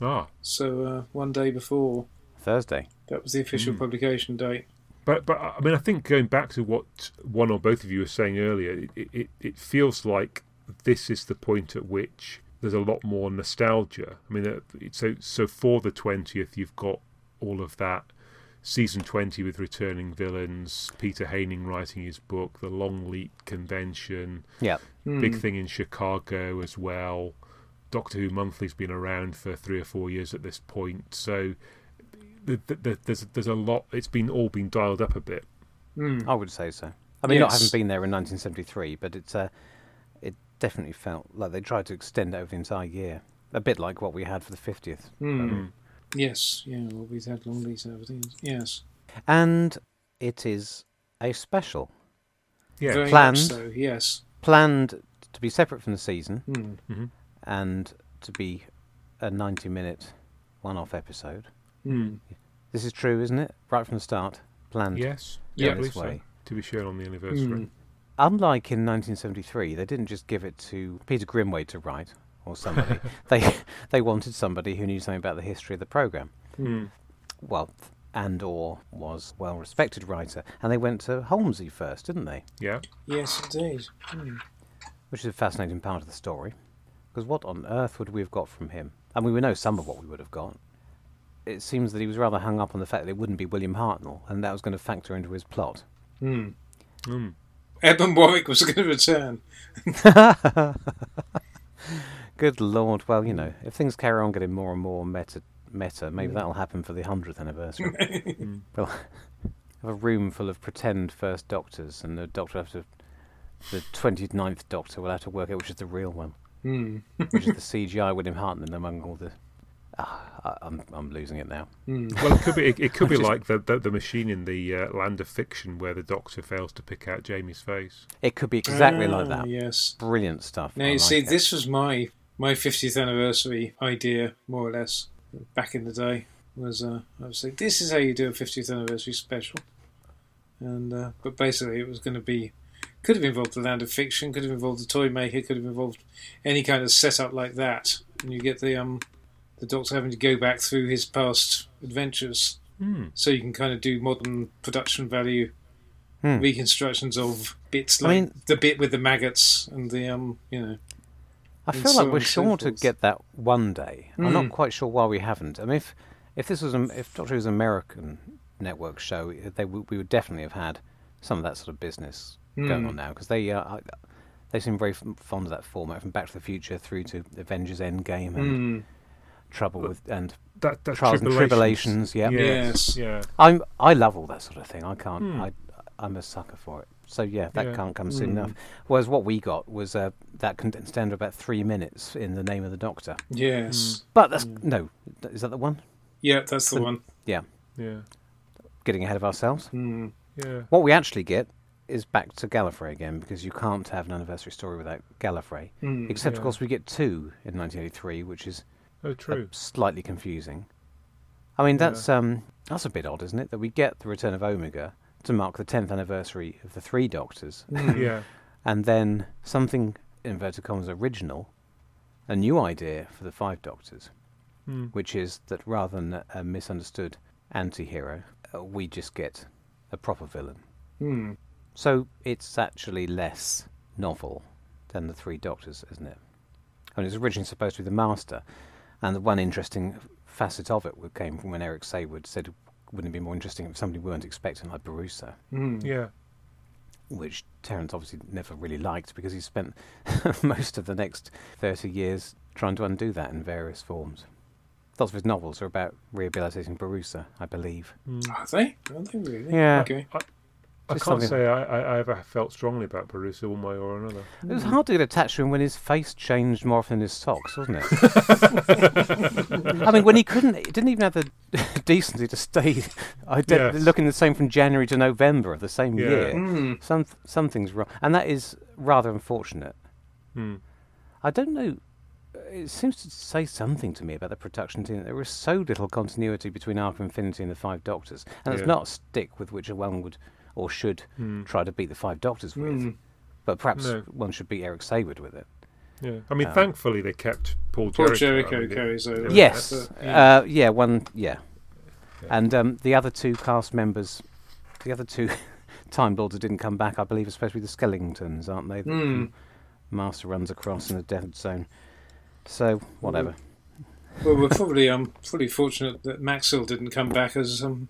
Ah, so uh, one day before. Thursday. That was the official Mm. publication date. but but I mean, I think going back to what one or both of you were saying earlier, it it, it feels like this is the point at which there's a lot more nostalgia. I mean, uh, so so for the twentieth, you've got all of that season 20 with returning villains, Peter Haining writing his book, the Longleat convention, Yeah. big Mm. thing in Chicago as well. Doctor Who Monthly's been around for three or four years at this point, so th th th there's there's a lot. It's been all been dialed up a bit. Mm. I would say so. I mean, not Yes. having been there in 1973, but it's uh, it definitely felt like they tried to extend it over the entire year. A bit like what we had for the 50th. Mm. Yes, yeah. Well, we've had long leads and everything. Yes, And it is a special. Yeah, very Planned. much so. Yes. Planned to be separate from the season Mm. and to be a 90 minute one off episode. Mm. This is true, isn't it? Right from the start. Planned yes, Yeah. I believe so. To be shown on the anniversary. Mm. Unlike in 1973, they didn't just give it to Peter Grimwade to write or somebody. they they wanted somebody who knew something about the history of the program. Mm. Well, and or was well respected writer, and they went to Holmesy first, didn't they? Yeah, Yes, indeed. Mm. Which is a fascinating part of the story. Because what on earth would we have got from him? And we know some of what we would have got. It seems that he was rather hung up on the fact that it wouldn't be William Hartnell, and that was going to factor into his plot. Mm. mm. Edmund Warwick was going to return. Good lord! Well, you know, if things carry on getting more and more meta, meta, maybe that'll happen for the hundredth anniversary. We'll have a room full of pretend first doctors, and the doctor will have to, the 29th doctor will have to work out which is the real one, Mm. which is the CGI William Hartnell among all the. Ah, I, I'm I'm losing it now. Mm. Well, it could be. It, it could be Just- like the, the the machine in the uh, Land of Fiction, where the Doctor fails to pick out Jamie's face. It could be exactly like Ah, that. Yes. Brilliant stuff. Now I you like see, it. this was my my 50th anniversary idea, more or less, back in the day. Was uh, I was like, this is how you do a 50th anniversary special, and uh, but basically it was going to be could have involved the land of fiction, could have involved the toy maker, could have involved any kind of setup like that, and you get the um the Doctor having to go back through his past adventures, Hmm. so you can kind of do modern production value Hmm. reconstructions of bits I like mean- the bit with the maggots and the um you know I feel like on we're and so sure to get that one day. I'm Mm. not quite sure why we haven't. I mean, if if this was if Doctor Who's an American network show, they we would definitely have had some of that sort of business going Mm. on now because they uh, they seem very f- fond of that format from Back to the Future through to Avengers Endgame and Mm. Trouble with and That that Trials and Tribulations. Yeah, Yes. Yeah. I'm I love all that sort of thing. I can't. Hmm. I I'm a sucker for it. So yeah, that Yeah. can't come soon Hmm. enough. Whereas what we got was uh, that condensed down to about three minutes in the name of the Doctor. Yes. But that's Mm. no. Is that the one? Yeah, that's the So- one. Yeah, Yeah. getting ahead of ourselves. Mm. Yeah. What we actually get is back to Gallifrey again because you can't have an anniversary story without Gallifrey. Mm. Except, Yeah. of course, we get two in 1983, which is Oh, true. slightly confusing. I mean, Yeah. that's um, that's a bit odd, isn't it? That we get the return of Omega to mark the 10th anniversary of the Three Doctors, Mm. Yeah. and then something inverted commas original, a new idea for the Five Doctors, Hmm. which is that rather than a- a misunderstood anti-hero, uh, we just get a proper villain. Mm. So it's actually less novel than the Three Doctors, isn't it? I mean, it was originally supposed to be the Master, and the one interesting facet of it came from when Eric Saward said, "Wouldn't it be more interesting if somebody weren't expecting, like Borusa?" Mm. Yeah. Which Terrance obviously never really liked because he spent most of the next thirty years trying to undo that in various forms. Lots of his novels are about rehabilitating Borusa, I believe. Hmm. Are they? Are they really? Yeah. Okay. I I Just can't something- say I, I, I ever felt strongly about Borusa one way or another. It was hard to get attached to him when his face changed more often than his socks, wasn't it? I mean, when he couldn't, he didn't even have the decency to stay ide- Yes. looking the same from January to November of the same Yeah. year. Mm. Some something's wrong, and that is rather unfortunate. Hmm. I don't know. It seems to say something to me about the production team. There is so little continuity between Arc of Infinity and the Five Doctors, and it's Yeah. not a stick with which a one would or should Hmm. try to beat the Five Doctors with. Mm. But perhaps No. one should beat Eric Saward with it. Yeah. I mean, Um, thankfully they kept Paul Paul Jericho. Jericho I mean, carries over. Yes, that's yeah. uh, yeah, one, yeah, Yeah. and um, the other two cast members, the other two Time Lords didn't come back, I believe, especially the Skellingtons, aren't they? that Mm. Master runs across in the Death Zone. So whatever. Well, we're probably um pretty fortunate that Maxwell didn't come back as um.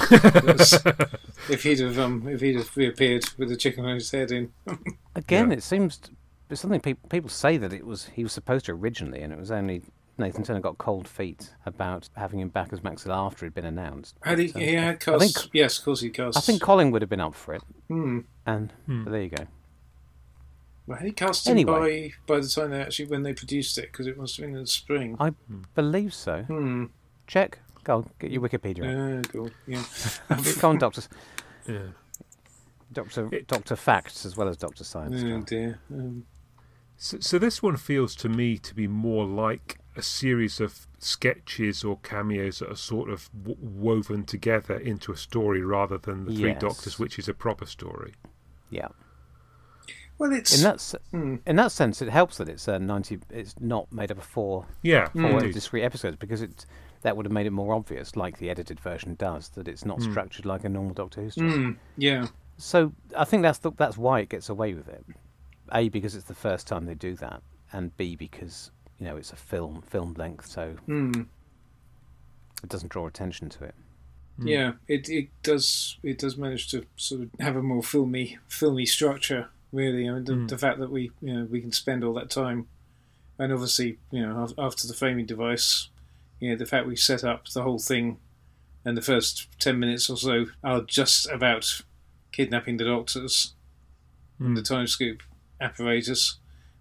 As- if he'd have um if he'd have reappeared with the chicken on his head in. Again, Yeah. it seems t- it's something people people say that it was he was supposed to originally, and it was only Nathan Turner got cold feet about having him back as Maxwell after he'd been announced. Had he, So, he had I cast? think- yes, of course he cast. I think Colin would have been up for it, Hmm. and Hmm. but there you go. Well, had he cast him Anyway. by by the time they actually when they produced it because it must have been in the spring. I believe so. Hmm. Check. Go on, get your Wikipedia. Yeah, cool. Yeah. Go on, Doctor. Yeah. Doctor It- Doctor Facts as well as Doctor Science. oh John. dear. Um, So, so this one feels to me to be more like a series of sketches or cameos that are sort of w- woven together into a story rather than the Three Yes. Doctors, which is a proper story. Yeah. well, it's In that s- hmm. in that sense, it helps that it's uh, ninety. It's not made up of four Yeah, four indeed. discrete episodes because it that would have made it more obvious, like the edited version does, that it's not Mm. structured like a normal Doctor Who story. Hmm. Yeah. So I think that's the, that's why it gets away with it. A because it's the first time they do that, and B because you know it's a film film length, so Hmm. it doesn't draw attention to it. Mm. Yeah, it it does it does manage to sort of have a more filmy filmy structure. Really, I mean the, Mm. the fact that we you know we can spend all that time, and obviously you know after the framing device, you know the fact we set up the whole thing, and the first ten minutes or so are just about kidnapping the doctors Mm. and the time scoop apparatus,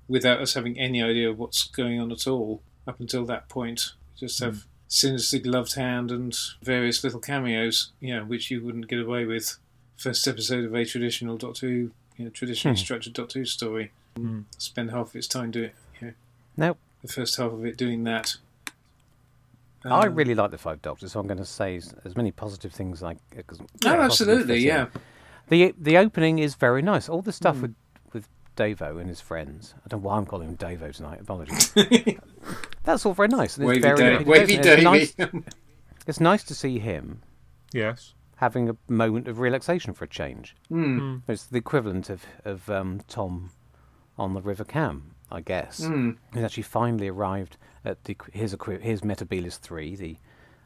without us having any idea of what's going on at all up until that point. Just have sinister gloved hand and various little cameos, you know, which you wouldn't get away with. First episode of a traditional Doctor Who, you know, traditionally Hmm. structured Doctor Who story. Mm. Spend half of its time doing, you know, Now, the first half of it doing that. I Um, really like the Five Doctors, so I'm going to say as, as many positive things like. 'cause- Oh, possibly absolutely, yeah. The the opening is very nice. All the stuff with with Davo and his friends. I don't know why I'm calling him Davo tonight. Apologies. That's all very nice. and it's Wavy, very, Davy. it's Wavy Davy. nice, it's nice to see him Yes. having a moment of relaxation for a change. Mm. It's the equivalent of of um, Tom on the River Cam, I guess. Hmm. He's actually finally arrived at the his equi- his Metebelis three, the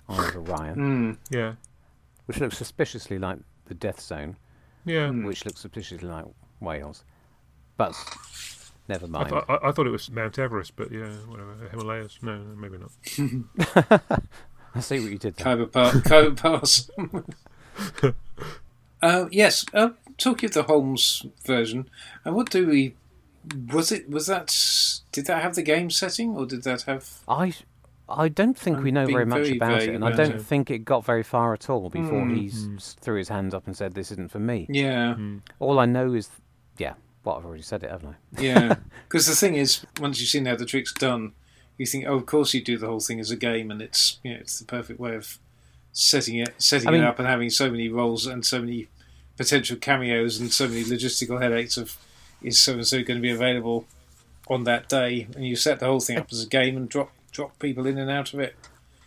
Eye of Orion, Hmm. Yeah. which looks suspiciously like the Death Zone. Yeah. Mm. which looks suspiciously like Wales. But never I, mind. I, I thought it was Mount Everest, but yeah, whatever. Himalayas? No, no, maybe not. I see what you did there. Khyber Pass. Khyber Pass. uh, yes, uh, talking of the Holmes version, and what do we? Was it? Was that? Did that have the game setting, or did that have? I, I don't think I'm we know very much very about it, and I don't it. think it got very far at all before Mm. he Mm. threw his hands up and said, "This isn't for me." Yeah, Mm. All I know is, yeah, what I've already said it, haven't I? yeah. Because the thing is, once you've seen how the trick's done, you think, oh, of course you do the whole thing as a game, and it's you know it's the perfect way of setting it, setting I mean- it up, and having so many roles and so many potential cameos and so many logistical headaches of is so and so going to be available on that day, and you set the whole thing up as a game and drop drop people in and out of it.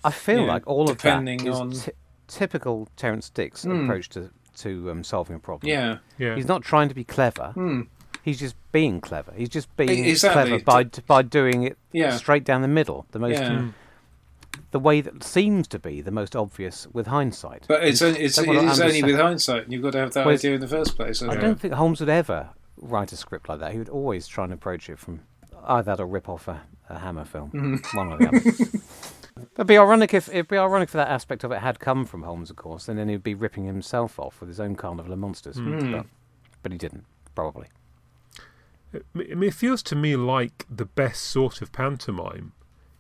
I feel Yeah, like all of that depending is on- ty- typical Terrance Dicks Mm. approach to to um, solving a problem. Yeah. Yeah. He's not trying to be clever. Hmm. He's just being clever. He's just being exactly. clever by by doing it Yeah. straight down the middle. The most Yeah. Mm. the way that seems to be the most obvious with hindsight. But it's only, it's, Don't it wanna is only with hindsight, and you've got to have that Whereas- idea in the first place. I haven't don't think Holmes would ever write a script like that. He would always try and approach it from either that or rip off a, a Hammer film, Mhm. one or the other. It'd be ironic if it'd be ironic if that aspect of it had come from Holmes, of course, and then he'd be ripping himself off with his own Carnival of Monsters. Hmm. But, but he didn't, probably. I mean, it feels to me like the best sort of pantomime,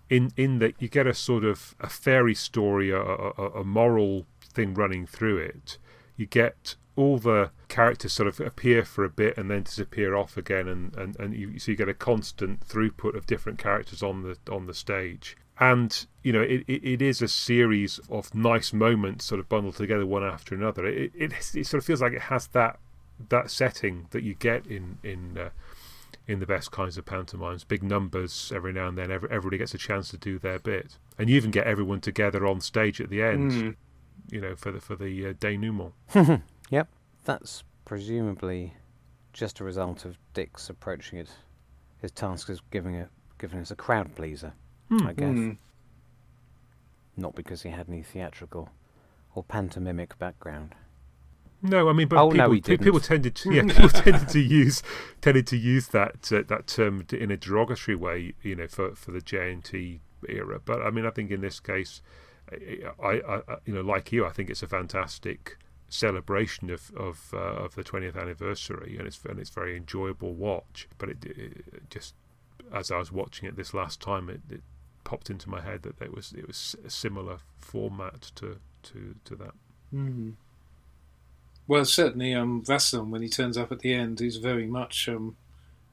in in that you get a sort of a fairy story, a, a, a moral thing running through it. You get all the characters sort of appear for a bit and then disappear off again, and, and, and you, so you get a constant throughput of different characters on the on the stage. And you know, it, it, it is a series of nice moments, sort of bundled together one after another. It, it it sort of feels like it has that that setting that you get in in uh, in the best kinds of pantomimes. Big numbers every now and then. Every, everybody gets a chance to do their bit, and you even get everyone together on stage at the end. Mm. You know, for the for the uh, denouement. Yep, that's presumably just a result of Dick's approaching it. His task is giving a giving us a crowd pleaser, I guess, Mm. not because he had any theatrical or pantomimic background. No, I mean, but Oh, people, no, he pe- people tended to yeah, people tended to use tended to use that uh, that term in a derogatory way, you know, for for the JNT era. But I mean, I think in this case, I, I, I you know, like you, I think it's a fantastic celebration of of uh, of the 20th anniversary, and it's and it's very enjoyable watch. But it, it just as I was watching it this last time, it, it popped into my head that it was it was a similar format to to to that. Mm. Well, certainly, um, Rassilon, when he turns up at the end, is very much um,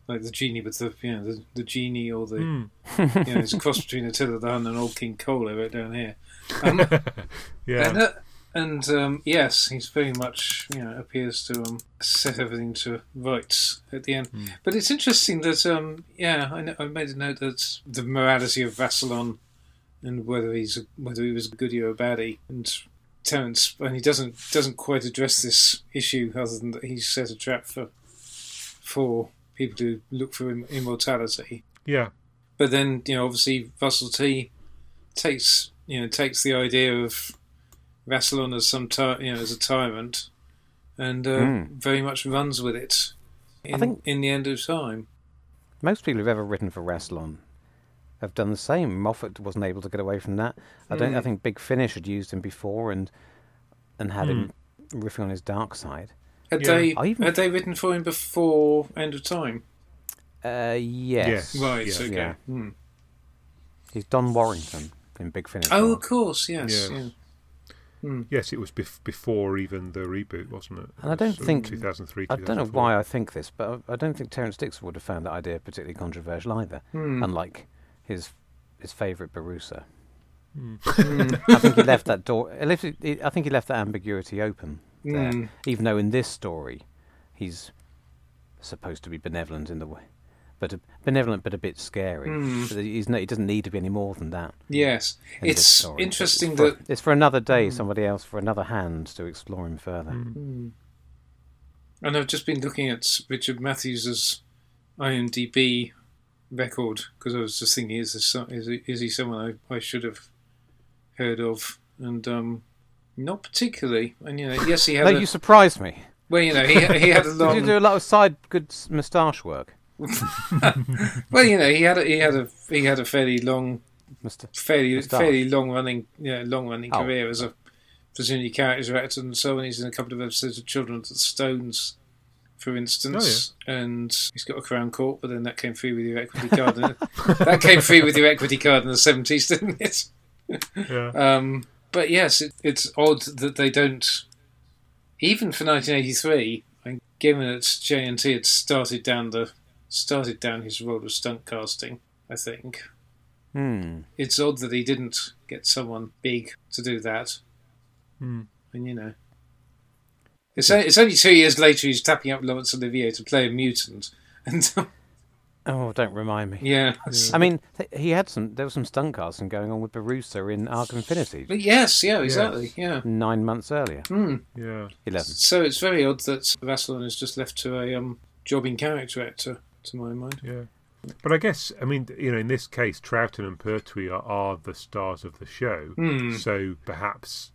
like the genie but the, you know, the, the genie or the, Mm. you know, it's a cross between Attila the Hun and Old King Cole right down here. Um, yeah. And, uh, and um, yes, he's very much, you know, appears to um, set everything to rights at the end. Mm. But it's interesting that, um, yeah, I, know, I made a note that the morality of Rassilon and whether he's a, whether he was a goodie or a baddie, and Terrance, and he doesn't doesn't quite address this issue other than that he's set a trap for for people who look for im- immortality. yeah. But then, you know, obviously Russell T takes you know takes the idea of Rassilon as some ty- you know as a tyrant, and uh, Mm. very much runs with it. In, think- in the end of time. Most people who've ever written for Rassilon have done the same. Moffat wasn't able to get away from that. I don't. I Mm. think Big Finish had used him before and and had him riffing on his dark side. Had Yeah. they I even- had they written for him before End of Time? Uh, yes. Yes. Right. yeah. okay. Yeah. Hmm. He's Don Warrington in Big Finish. Oh, of course. Yes. Yes. Yeah. Hmm. Yes, it was bef- before even the reboot, wasn't it? And I don't think- 2003. I don't know why I think this, but I I don't think Terence Dixon would have found that idea particularly controversial either. Hmm. Unlike his his favourite Borusa. Mm. I think he left that door. left he- I think he left that ambiguity open there. Hmm. Even though in this story, he's supposed to be benevolent in the way, but a, benevolent but a bit scary. But he's no, he doesn't need to be any more than that. Yes. in It's interesting it's for, that it's for another day, somebody else, for another hand to explore him further. Mm. And I've just been looking at Richard Matthews's IMDb record because I was just thinking, is this is he, is he someone I, I should have heard of? And um, not particularly. And you know, yes, he had. No, a, you surprised me. well, you know, he he had a Did you do a lot of side good moustache work, well, you know, he had a, he had a he had a fairly long, Mister? fairly Moustache. fairly long running, yeah, long running Oh. career as a presumably character actor and so on. He's in a couple of episodes of Children of the Stones, for instance, oh, yeah. and he's got a crown court. But then that came free with your equity card. in- that came free with your equity card in the seventies, didn't it? Yeah. Um, but yes, it, it's odd that they don't, even for 1983, and given that JNT had started down the started down his road of stunt casting, I think Hmm. it's odd that he didn't get someone big to do that. Hmm. And you know, it's o- it's only two years later he's tapping up Laurence Olivier to play a mutant, and Oh, don't remind me. yeah, I mean, th- he had some. There was some stunt casting going on with Borusa in Arc Infinity but yes, yeah, exactly, yeah. nine months earlier. Hmm. Yeah. Eleven. So it's very odd that Rassilon is just left to a um, jobbing character actor, to my mind. Yeah. But I guess, I mean, you know, in this case, Troughton and Pertwee are, are the stars of the show. Hmm. So perhaps,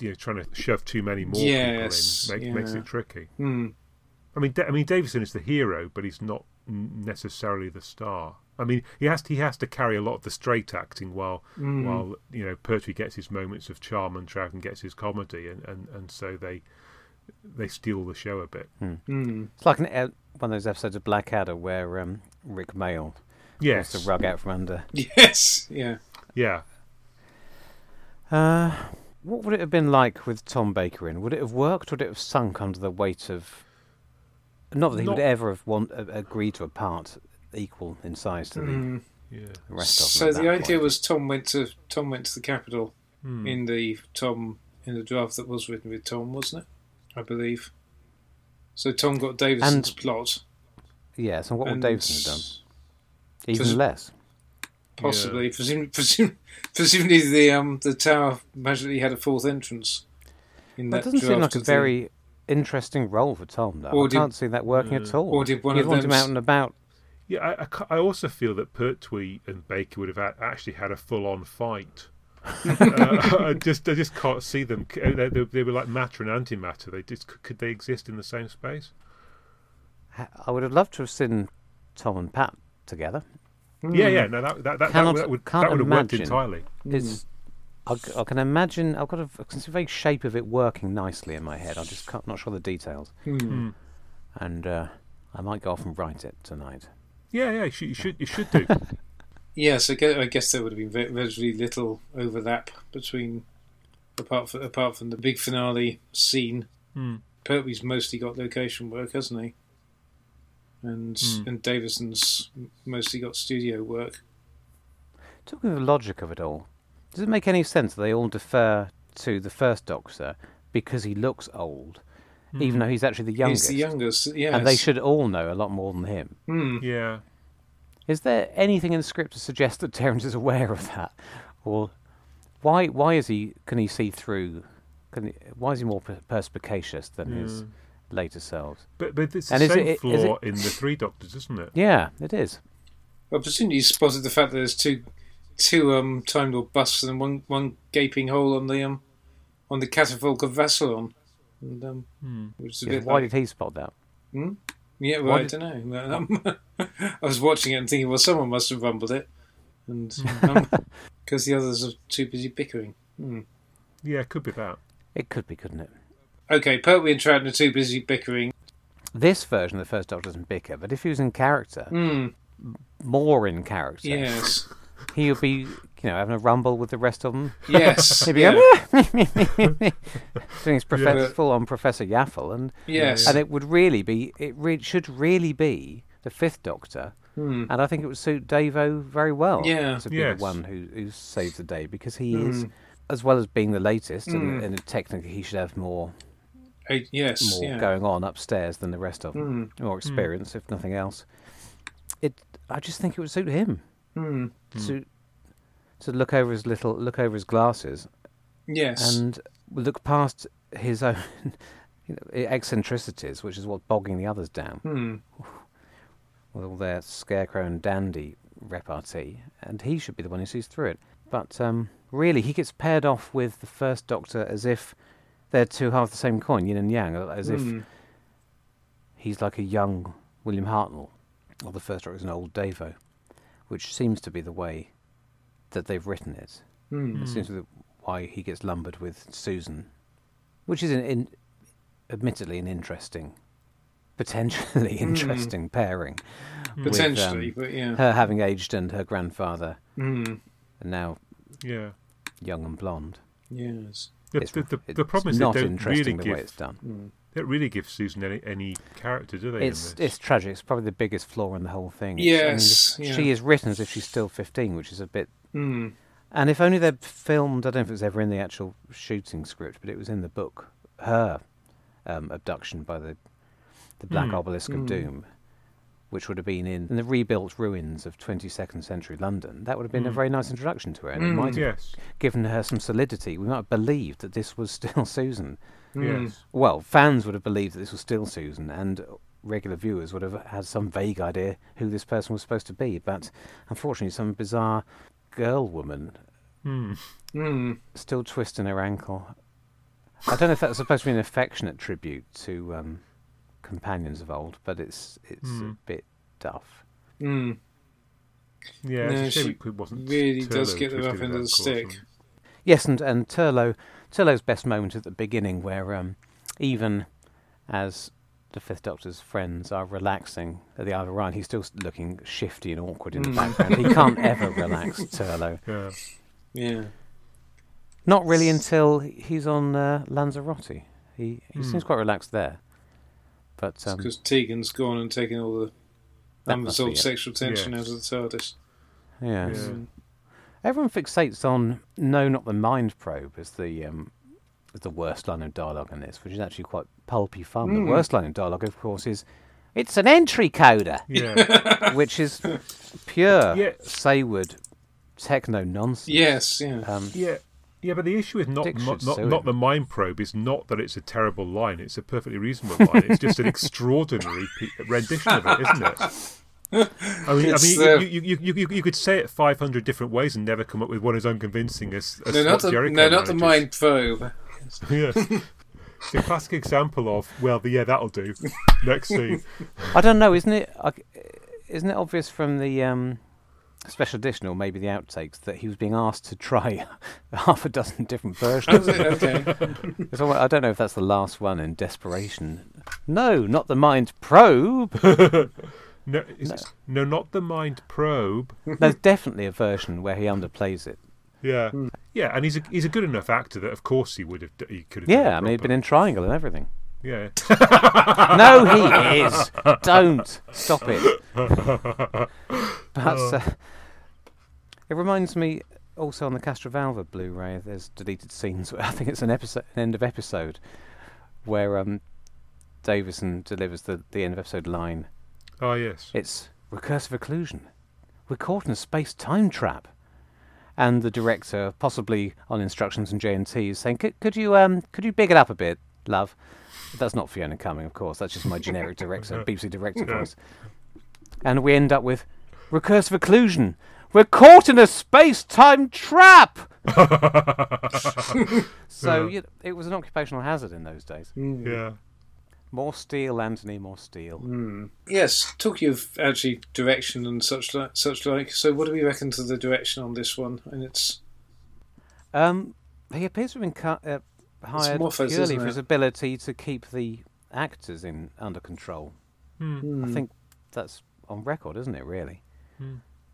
you know, trying to shove too many more Yes, people in make, makes it tricky. Hmm. I mean, Da- I mean, Davison is the hero, but he's not necessarily the star. I mean, he has to, he has to carry a lot of the straight acting while Mm. while you know Pertwee gets his moments of charm and Troughton gets his comedy, and, and, and so they they steal the show a bit. Mm. It's like an, one of those episodes of Blackadder where um, Rik Mayall pulls Yes, the rug out from under. Yes, yeah. yeah. Uh, what would it have been like with Tom Baker in? Would it have worked? Would it have sunk under the weight of? Not that he would ever have want, uh, agreed to a part equal in size to the, Mm. Yeah. the rest of them. So the idea point. was Tom went to Tom went to the capital Hmm. in the Tom in the draft that was written with Tom, wasn't it? I believe. So Tom got Davison's plot. yes, and what would and Davison have done? Even Pres- less. Possibly, presumably, presumably, presumably the um the tower magically had a fourth entrance. In That that, doesn't seem like a of the- very interesting role for Tom, though. Or I did- can't see that working at all. or did one You'd of want them him out and about. Yeah, I, I I also feel that Pertwee and Baker would have a- actually had a full-on fight. Uh, I just, I just can't see them. They, they, they were like matter and antimatter. They just could they exist in the same space? I would have loved to have seen Tom and Pat together. Yeah, yeah. No, that that that, that, Cannot- would- that would that would have worked entirely. It's, I, c- I can imagine. I've got a, I can see the very shape of it working nicely in my head. I'm just can't, not sure the details, Hmm. Hmm. and uh, I might go off and write it tonight. Yeah, yeah. You should, you should, you should do. Yes, I guess, I guess there would have been ve- relatively little overlap between, apart from apart from the big finale scene. Hmm. Pertwee's mostly got location work, hasn't he? And Hmm. and Davison's mostly got studio work. Talking of the logic of it all, does it make any sense that they all defer to the first Doctor because he looks old, even though he's actually the youngest? He's the youngest, yes. and they should all know a lot more than him. Hmm. Yeah. Is there anything in the script to suggest that Terrance is aware of that, or why? Why is he? Can he see through? Can he, why is he more perspicacious than his later selves? But but it's And the is same it- is flaw it- in the Three Doctors, isn't it? Yeah, it is. Well, presumably you spotted the fact that there's two two um Time Lord busts and one one gaping hole on the um on the catafalque of Rassilon. And, um, Hmm. which is a Yes, bit why like, did he spot that? Yeah, well, Why I did- don't know. Um, I was watching it and thinking, well, someone must have rumbled it, and because the others are too busy bickering. Hmm. Yeah, it could be that. It could be, couldn't it? Okay, Pertwee and Troughton are too busy bickering. This version of the first Doctor doesn't bicker, but if he was in character, Hmm. more in character, Yes, he would be, you know, having a rumble with the rest of them. yes, He'd be yeah. going, doing his professor, Yeah. full on Professor Yaffle, and yes. and it would really be, it re- should really be the fifth Doctor, Hmm. and I think it would suit Davo very well Yeah. to be Yes. the one who, who saves the day because he is, as well as being the latest, and, Mm. and technically he should have more Eh, yes, more yeah. going on upstairs than the rest of them, Hmm. more experience if nothing else. It, I just think it would suit him Hmm. to to look over his little look over his glasses Yes. and look past his own you know, eccentricities, which is what's bogging the others down Hmm. with all their scarecrow and dandy repartee, and he should be the one who sees through it. But um, really, he gets paired off with the first Doctor as if they're two half the same coin, yin and yang, as if Hmm. he's like a young William Hartnell, or the first Doctor is an old Davo, which seems to be the way that they've written it. Hmm. It seems to be why he gets lumbered with Susan, which is an in, admittedly an interesting, potentially interesting pairing. with, Potentially, um, but yeah. her having aged and her grandfather, Hmm. and now Yeah. young and blonde. Yes. The, It's- the, the, the problem is not they don't interesting really the way it's give done. They don't really give Susan any, any character, do they? It's it's tragic. It's probably the biggest flaw in the whole thing. It's- I mean, Yes, yeah. she is written as if she's still fifteen, which is a bit. Hmm. And if only they'd filmed, I don't know if it was ever in the actual shooting script, but it was in the book. Her um, abduction by the the Black Hmm. Obelisk of Hmm. Doom, which would have been in, in the rebuilt ruins of 22nd century London. That would have been a Hmm. very nice introduction to her, and it Hmm. might have Yes. given her some solidity. We might have believed that this was still Susan. Hmm. Yes. Well, fans would have believed that this was still Susan, and regular viewers would have had some vague idea who this person was supposed to be. But unfortunately, some bizarre girl woman Hmm. Hmm. still twisting her ankle. I don't know if that's supposed to be an affectionate tribute to um, companions of old, but it's it's a Hmm. bit duff. Hmm. Yeah, No, it's a shame she it wasn't. really does get the twisting rough end of the stick. and- Yes, and and Turlough, Turlough's best moment at the beginning, where um, even as the Fifth Doctor's friends are relaxing at the Eye of Orion, he's still looking shifty and awkward in the Mm. background. He can't ever relax, Turlough. Yeah. Yeah. Not really until he's on uh, Lanzarote. He he Hmm. seems quite relaxed there. But um, because Tegan's gone and taken all the That must unresolved sexual tension Yes. out of the TARDIS. yes. Yeah. Mm. Everyone fixates on "No, not the mind probe" as the um, as the worst line of dialogue in this, which is actually quite pulpy fun. Mm. The worst line of dialogue, of course, is "It's an entry coder," Yeah. which is pure Yeah. Saward techno nonsense. Yes, yeah. Um, Yeah, yeah, but the issue with not not not, not the mind probe is not that it's a terrible line; it's a perfectly reasonable line. It's just an extraordinary rendition of it, isn't it? I mean, I mean, uh, you, you, you, you, you could say it five hundred different ways and never come up with one as unconvincing as, as no, not the, Jericho no, not the mind probe. yes. It's a classic example of well, yeah, that'll do. Next scene. I don't know, isn't it? I, isn't it obvious from the um, special edition, or maybe the outtakes, that he was being asked to try half a dozen different versions? It? Okay. So I don't know if that's the last one in desperation. No, not the mind probe. No, is it- no, not the mind probe. There's definitely a version where he underplays it. Yeah, hmm. yeah, and he's a he's a good enough actor that of course he would have he could have. Yeah, I mean, he'd been in Triangle and everything. Yeah. No, he is. Don't stop it. But uh, it reminds me also on the Castrovalva Blu-ray. There's deleted scenes. I think it's an episode, an end of episode, where um, Davison delivers the the end of episode line. Oh yes. It's recursive occlusion. We're caught in a space-time trap. And the director, possibly on instructions from JNT, is saying, "Could, could you um, could you big it up a bit, love?" That's not Fiona Cumming, of course. That's just my generic director, BBC director voice. And we end up with recursive occlusion. We're caught in a space-time trap. so you know, it was an occupational hazard in those days. Yeah. More steel, Anthony. More steel. Yes, talking of actually direction and such like, such like. So, what do we reckon to the direction on this one? And it's Um, he appears to have been cut. uh, hired Moffatt, purely for his ability to keep the actors in under control. Hmm. I think that's on record, isn't it? Really,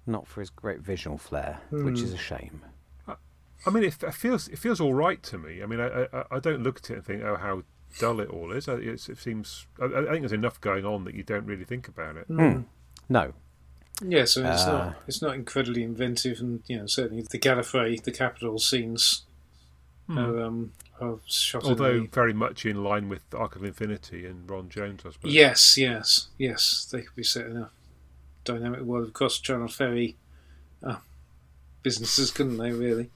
not for his great visual flair, which Hmm. is a shame. I mean, it, it feels it feels all right to me. I mean, I, I I don't look at it and think, oh, how dull it all is. I- It's, it seems. I, I think there's enough going on that you don't really think about it. Hmm. No, yeah, so it's Uh, not it's not incredibly inventive, and you know certainly the Gallifrey, the capital scenes are um are shot. in Although very much in line with Arc of Infinity and Ron Jones, I suppose. yes, yes, yes, they could be set in a dynamic world of cross channel ferry uh, businesses, couldn't they? Really,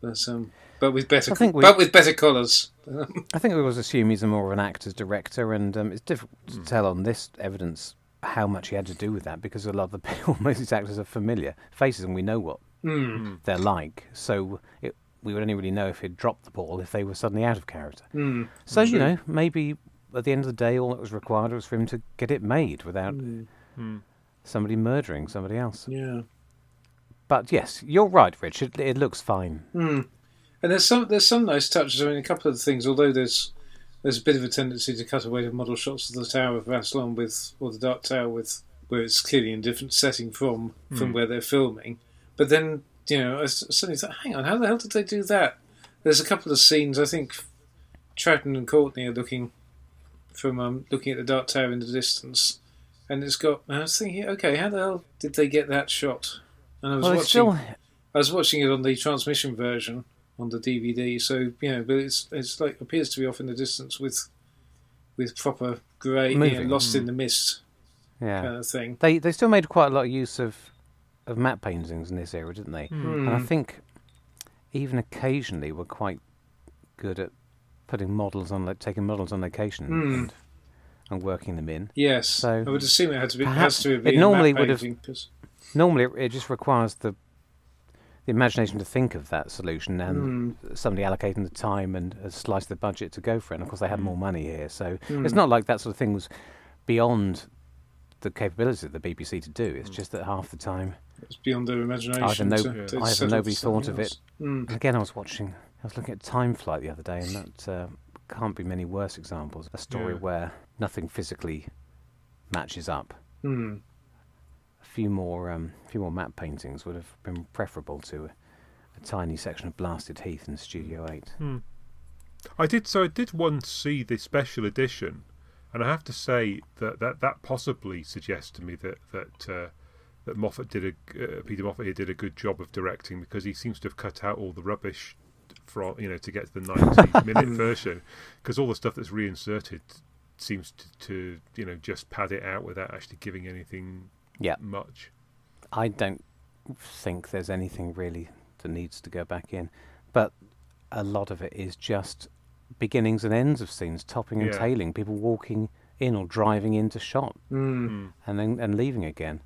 but um, but with better I think we- but with better colours. I think we always assume he's a more of an actor's director, and um, it's difficult to tell on this evidence how much he had to do with that because a lot of the people, most of these actors are familiar faces, and we know what Hmm. they're like. So it, we would only really know if he'd dropped the ball if they were suddenly out of character. Hmm. So you know, maybe at the end of the day, all that was required was for him to get it made without Hmm. somebody murdering somebody else. Yeah. But yes, you're right, Richard. It looks fine. Hmm. And there's some there's some nice touches. I mean, a couple of the things. Although there's there's a bit of a tendency to cut away to model shots of the Tower of Rassilon with or the Dark Tower with where it's clearly in a different setting from from where they're filming. But then you know, I suddenly thought, hang on, how the hell did they do that? There's a couple of scenes. I think Troughton and Courtney are looking from um, looking at the Dark Tower in the distance, and it's got. I was thinking, okay, how the hell did they get that shot? And I was Well, watching. still I was watching it on the transmission version on the DVD, so you know, but it's it's like appears to be off in the distance with with proper grey, you know, lost in the mist yeah. kind of thing. They they still made quite a lot of use of of matte paintings in this era, didn't they? And I think even occasionally were quite good at putting models on, like taking models on location Hmm. and, and working them in. Yes, So, I would assume it had to be perhaps has to have it normally matte would have- painting, 'cause- Normally, it, it just requires the the imagination to think of that solution and Hmm. somebody allocating the time and a slice of the budget to go for it. And of course, they had more money here, so Hmm. it's not like that sort of thing was beyond the capabilities of the BBC to do. It's just that half the time, It's beyond their imagination. Either no- to, to either settle nobody thought something of it. Mm. again, I was watching, I was looking at Time Flight the other day, and that uh, can't be many worse examples. A story Yeah. where nothing physically matches up. Mm. A few more, um, few more matte paintings would have been preferable to a, a tiny section of blasted heath in Studio Eight. Hmm. I did so. I did once see the special edition, and I have to say that that, that possibly suggests to me that that uh, that Moffatt did a uh, Peter Moffatt here did a good job of directing because he seems to have cut out all the rubbish from you know to get to the ninety minute version because all the stuff that's reinserted seems to, to you know just pad it out without actually giving anything Yeah, much. I don't think there's anything really that needs to go back in, but a lot of it is just beginnings and ends of scenes, topping and Yeah. tailing, people walking in or driving into shot Mm. Mm. and then and leaving again.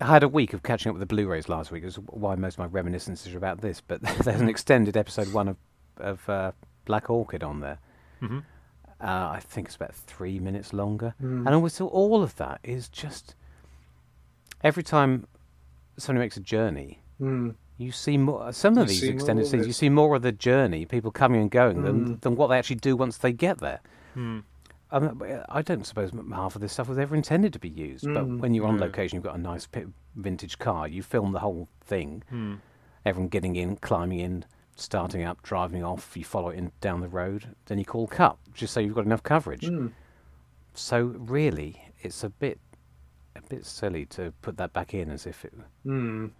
I had a week of catching up with the Blu-rays last week. Is why most of my reminiscences are about this. But there's an extended episode one of of uh, Black Orchid on there. hmm Uh, I think it's about three minutes longer. Mm. And always all of that is just every time somebody makes a journey, Mm. you see more. Some of You these extended scenes, you see more of the journey, people coming and going, than Mm. than what they actually do once they get there. I, mean, I don't suppose half of this stuff was ever intended to be used. But Mm. when you're on Yeah. location, you've got a nice vintage car. You film the whole thing. Mm. Everyone getting in, climbing in, starting up, driving off. You follow it in down the road. Then you call cut, just so you've got enough coverage. Mm. So really, it's a bit a bit silly to put that back in as if it Mm.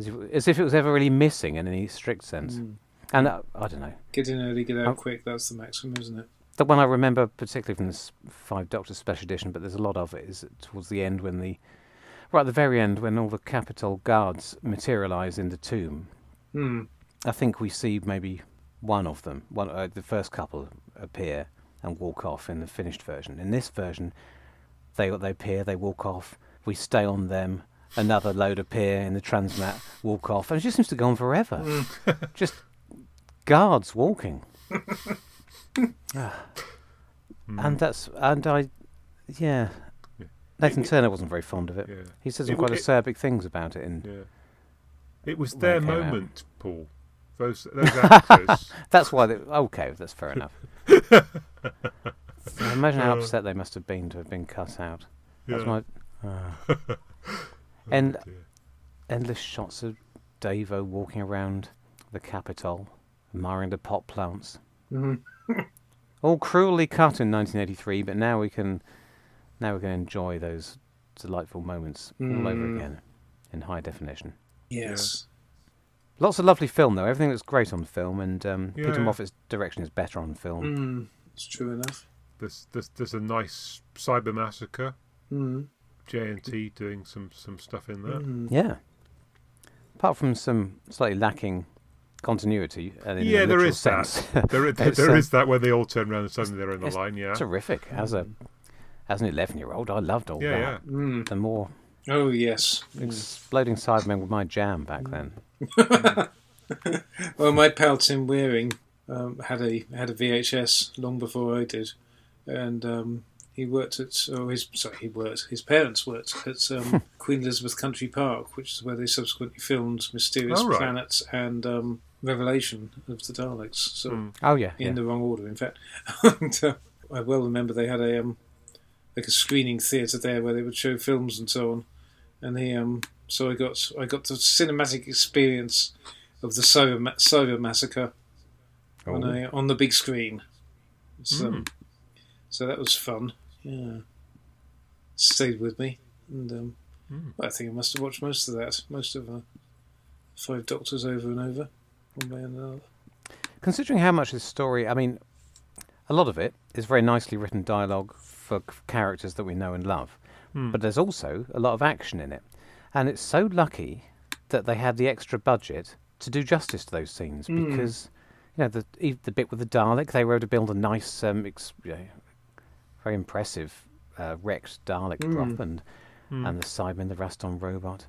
as if, as if it was ever really missing in any strict sense. Mm. And uh, I don't know. Get in early, get out Oh. quick. That's the maximum, isn't it? The one I remember particularly from this Five Doctors Special Edition, but there's a lot of it, is towards the end when the right at the very end when all the Capitol guards materialise in the tomb. Mm. I think we see maybe one of them, one uh, the first couple appear and walk off in the finished version. In this version, they they appear, they walk off. We stay on them. Another load appear in the transmat, walk off, and it just seems to go on forever. just guards walking. Ah. And that's and I, yeah. Yeah. Nathan It- it- Turner wasn't very fond of it. Yeah. He said It some w- quite it- acerbic things about it. In Yeah. It was When their it came out. moment, Paul. Those those actors. That's why. They, okay, that's fair enough. Imagine how upset they must have been to have been cut out. That's Uh. Yeah. my. ah. and Oh, dear. endless shots of Davo walking around the Capitol, admiring the pot plants. Mhm. All cruelly cut in 1983, but now we can, now we can enjoy those delightful moments all over Mm. again, in high definition. Yes. Lots of lovely film though. Everything looks great on film, and um, Peter Yeah. Moffatt's direction is better on film. Mm. It's true enough. There's, there's there's a nice cyber massacre. Mm. JNT doing some some stuff in there. Mm. Yeah. Apart from some slightly lacking continuity, and in Yeah, a there literal that. sense, There, is- there um, is that when they all turn around and suddenly they're in the line. Yeah, terrific. As a as an eleven-year-old, I loved all yeah, that. yeah. Mm. The more Oh yes. exploding Cybermen were my jam back Mm. then. Well, my pal Tim Wearing um, had a had a VHS long before I did, and um, he worked at oh his sorry he worked his parents worked at um, Queen Elizabeth Country Park, which is where they subsequently filmed Mysterious Oh, right. Planets and um, Revelation of the Daleks. So Mm. Oh yeah, in yeah. the wrong order, in fact. and, uh, I well remember they had a um, like a screening theatre there where they would show films and so on. And he um, so I got I got the cinematic experience of the Cyber, Ma- cyber massacre on Oh. a, on the big screen. So, Mm. so that was fun. Yeah, stayed with me, and um, Mm. I think I must have watched most of that, most of uh, Five Doctors over and over, one way and another. Considering how much this story, I mean, a lot of it is very nicely written dialogue for c- characters that we know and love, Hmm. but there's also a lot of action in it, and it's so lucky that they had the extra budget to do justice to those scenes Mm. because you know the the bit with the Dalek, they were able to build a nice, um, ex- you know, very impressive uh, wrecked Dalek Mm. prop and Hmm. and the Cyberman, the Raston robot.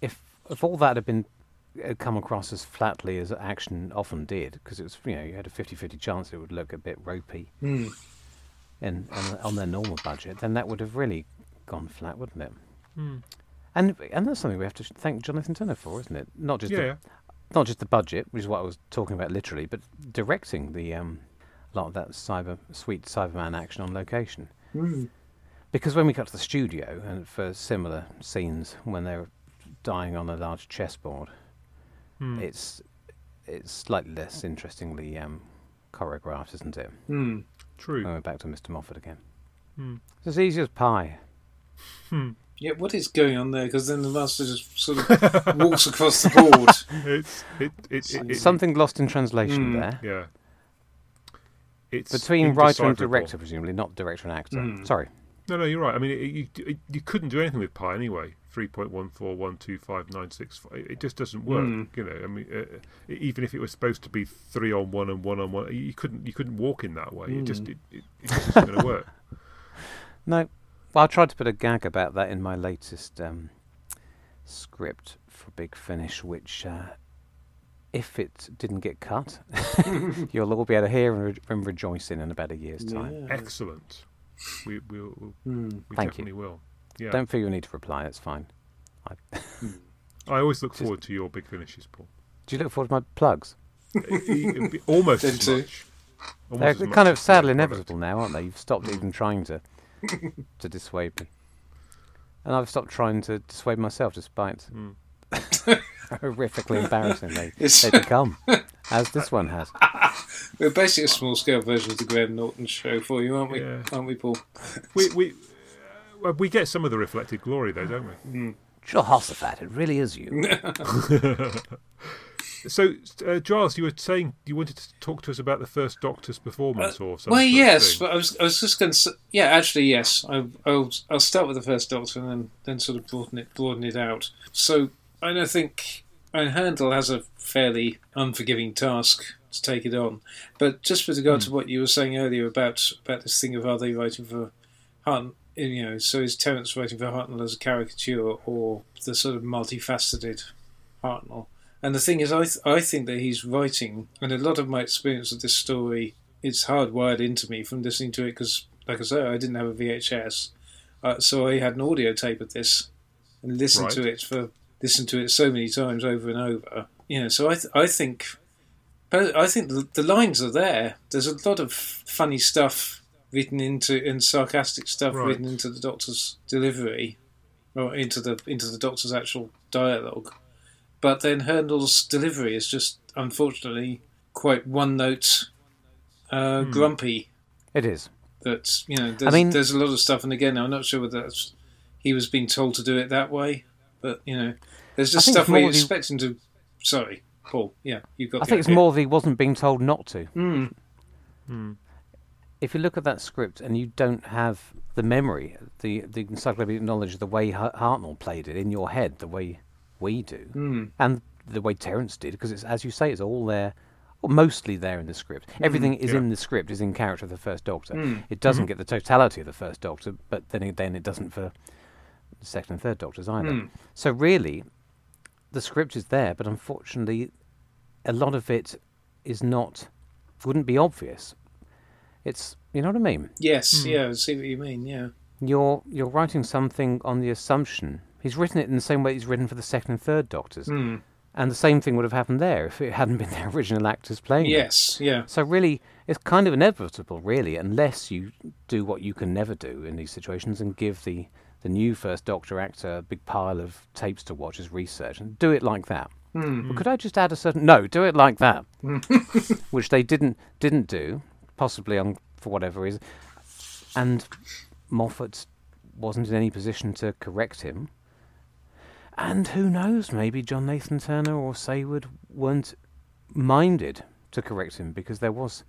If if all that had been had come across as flatly as action often did, because it was you know you had a 50-50 chance it would look a bit ropey Mm. in on, on their normal budget, then that would have really gone flat, wouldn't it? Hmm. And and that's something we have to thank John Nathan Turner for, isn't it? Not just Yeah, the, not just the budget, which is what I was talking about literally, but directing the um, lot of that cyber sweet Cyberman action on location. Hmm. Because when we got to the studio and for similar scenes when they're dying on a large chessboard, Hmm. it's it's slightly less interestingly um, choreographed, isn't it? Hmm. True. When we're back to Mr. Moffatt again. Hmm. It's as easy as pie. Hmm. Yeah, what is going on there? Because then the master just sort of walks across the board. It's it, it, it, it Something lost in translation Mm. there. Yeah. It's Between writer and director, presumably, not director and actor. Mm. Sorry. No, no, you're right. I mean, it, you it, you couldn't do anything with pi anyway. Three point one four one two five nine six five. It just doesn't work. Mm. You know, I mean, uh, even if it was supposed to be three on one and one on one, you couldn't you couldn't walk in that way. It just Mm. it, it, it just isn't going to work. No. Well, I tried to put a gag about that in my latest um, script for Big Finish, which, uh, if it didn't get cut, you'll all be able to hear and, re- and rejoice in in about a year's time. Yeah. Excellent. We we we'll, Hmm. we Thank you. definitely will. Yeah. Don't feel you need to reply, it's fine. I always look Just- forward to your big finishes, Paul. Do you look forward to my plugs? It- it- Almost Them as much. Almost They're as they're much kind of as the sadly product. inevitable now, aren't they? You've stopped even trying to to dissuade me. And I've stopped trying to dissuade myself despite Mm. horrifically embarrassing they, It's- they become, as this one has. We're basically a small scale version of the Graham Norton show for you, aren't we? Yeah. Aren't we, Paul? We we uh, we get some of the reflected glory though, don't we? Jehoshaphat, it really is you. So, uh, Giles, you were saying you wanted to talk to us about the first Doctor's performance or something. Well, yes, but I was, I was just going to. Yeah, actually, yes. I, I'll, I'll start with the first Doctor and then, then sort of broaden it, broaden it out. So I don't think I mean, Hurndall has a fairly unforgiving task to take it on. But just with regard to what you were saying earlier about about this thing of are they writing for Hunt, you know, so is Terrance writing for Hartnell as a caricature or the sort of multifaceted Hartnell? And the thing is, I th- I think that he's writing, and a lot of my experience of this story it's hardwired into me from listening to it because, like I say, I didn't have a VHS, uh, so I had an audio tape of this and listened to it for listened to it so many times over and over. You know, so I th- I think, I think the, the lines are there. There's a lot of funny stuff written into and sarcastic stuff Right. written into the Doctor's delivery, or into the into the Doctor's actual dialogue. But then Hurndall's delivery is just unfortunately quite one note, uh, Hmm. grumpy It is. that you know there's, mean- there's a lot of stuff and again i'm not sure whether that's he was being told to do it that way but you know there's just stuff it's where you expect him to sorry paul yeah you've got I the think it's idea. more that he wasn't being told not to. Mm. If you look at that script and you don't have the memory, the the encyclopedic knowledge of the way Hartnell played it in your head, the way we do, Mm. and the way Terrance did, because it's as you say, it's all there, or mostly there in the script. Everything is yeah. in the script, is in character of the First Doctor. Mm. It doesn't get the totality of the First Doctor, but then it- then it doesn't for the Second and Third Doctors either. Mm. So really, the script is there, but unfortunately, a lot of it is not, wouldn't be obvious. It's, you know what I mean? yes yeah i see what you mean yeah You're you're writing something on the assumption he's written it in the same way he's written for the second and third Doctors, Mm. and the same thing would have happened there if it hadn't been the original actors playing. it. yes yeah So really, it's kind of inevitable, really, unless you do what you can never do in these situations and give the the new first Doctor actor a big pile of tapes to watch as research and do it like that. Mm. Could I just add a certain no? Do it like that, which they didn't didn't do, possibly on for whatever reason, and Moffatt wasn't in any position to correct him. And who knows? Maybe John Nathan Turner or Saward weren't minded to correct him because there was.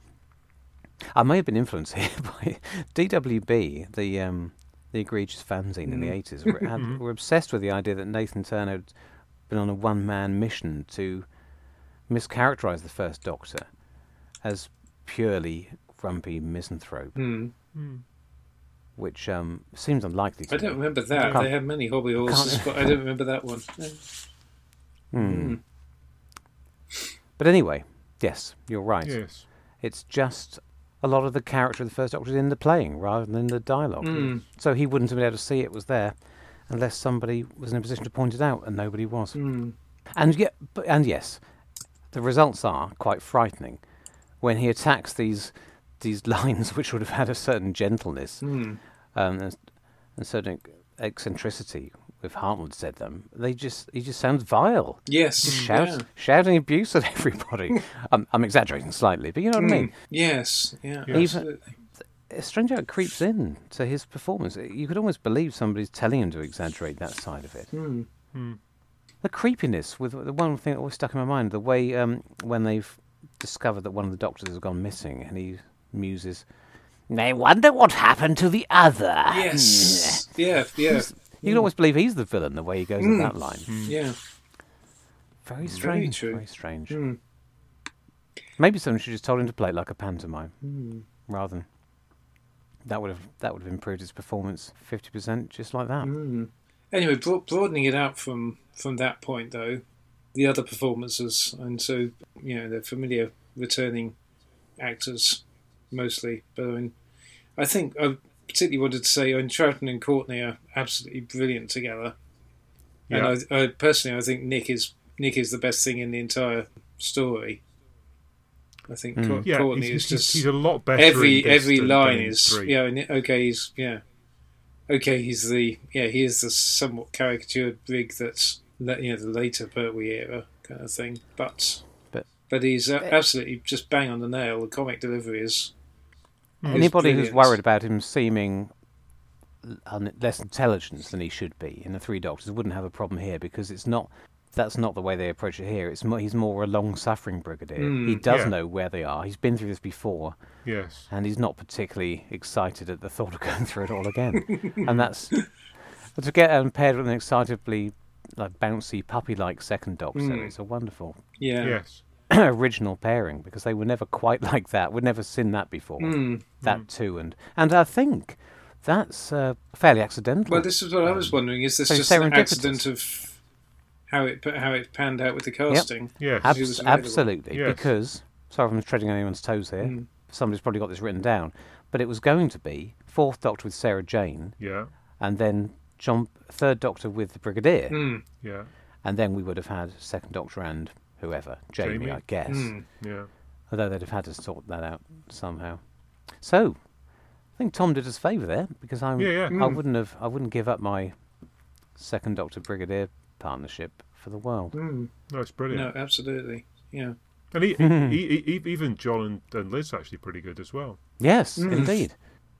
I may have been influenced here by DWB, the um, the egregious fanzine in the eighties, were, had- were obsessed with the idea that Nathan Turner had been on a one man mission to mischaracterize the First Doctor as purely grumpy misanthrope, Mm. which um, seems unlikely to i don't me. remember that Can't- they had many hobby horses but i don't remember that one Hmm. But anyway, yes, you're right. Yes. It's just a lot of the character of the first Doctor is in the playing rather than in the dialogue. Mm. So he wouldn't have been able to see it was there unless somebody was in a position to point it out, and nobody was. Mm. And yet, and yes, the results are quite frightening when he attacks these these lines, which would have had a certain gentleness Mm. um, and, and certain eccentricity. If Hartwood said them, they just he just sounds vile. Yes. Just shouts, yeah. shouting abuse at everybody. I'm, I'm exaggerating slightly, but you know what I mean. Mm. Yes. Yeah. Yes. absolutely. It's strange how it creeps in to his performance. You could almost believe somebody's telling him to exaggerate that side of it. Mm. The creepiness with the one thing that always stuck in my mind, the way um, when they've discovered that one of the doctors has gone missing, and he muses, "I wonder what happened to the other." Yes. yeah. Yeah. You can always believe he's the villain the way he goes Mm. with that line. Yeah. Very strange. true. Very strange. Mm. Maybe someone should just told him to play it like a pantomime Mm. rather than that would have that would have improved his performance fifty percent just like that. Mm. Anyway, bro- broadening it out from from that point though, the other performances, and so you know the familiar returning actors mostly, but I mean, I think I particularly wanted to say, I mean, Troughton and Courtney are absolutely brilliant together, Yeah. and I, I personally I think Nick is Nick is the best thing in the entire story. I think Mm. Cour- yeah, Courtney he's, is he's, just he's a lot better. every in this every than- line is three. yeah okay he's yeah okay he's the yeah he is the somewhat caricatured brig that's you know the later Pertwee era kind of thing but But- but he's a- absolutely just bang on the nail the comic delivery is Anybody who's worried about him seeming un- less intelligent than he should be in the Three Doctors wouldn't have a problem here because it's not. That's not the way they approach it here. It's more, he's more a long-suffering brigadier. he Mm, does yeah. know where they are. He's been through this before, Yes. and he's not particularly excited at the thought of going through it all again. and that's to get um, paired with an excitably like bouncy puppy-like second Doctor. Mm. It's a wonderful yeah Yes. original pairing because they were never quite like that. We'd never seen that before. Mm. That too, and and I think that's uh, fairly accidental. well this is what I was wondering is this so just an accident of how it how it panned out with the casting Yes. Ab- Abs- absolutely, Yes. because sorry if I'm treading on anyone's toes here. Mm. Somebody's probably got this written down, but it was going to be fourth Doctor with Sarah Jane, Yeah. and then John third Doctor with the Brigadier, Mm. Yeah. and then we would have had second Doctor and whoever Jamie, Jamie. I guess. Mm. Yeah. Although they'd have had to sort that out somehow. So, I think Tom did us a favour there because I'm. Yeah. Yeah. I Mm. wouldn't have. I wouldn't give up my second Doctor Brigadier partnership for the world. Mm. No, it's brilliant. no absolutely yeah And he, he, he, he, even John and, and Liz are actually pretty good as well. Yes, Mm. indeed.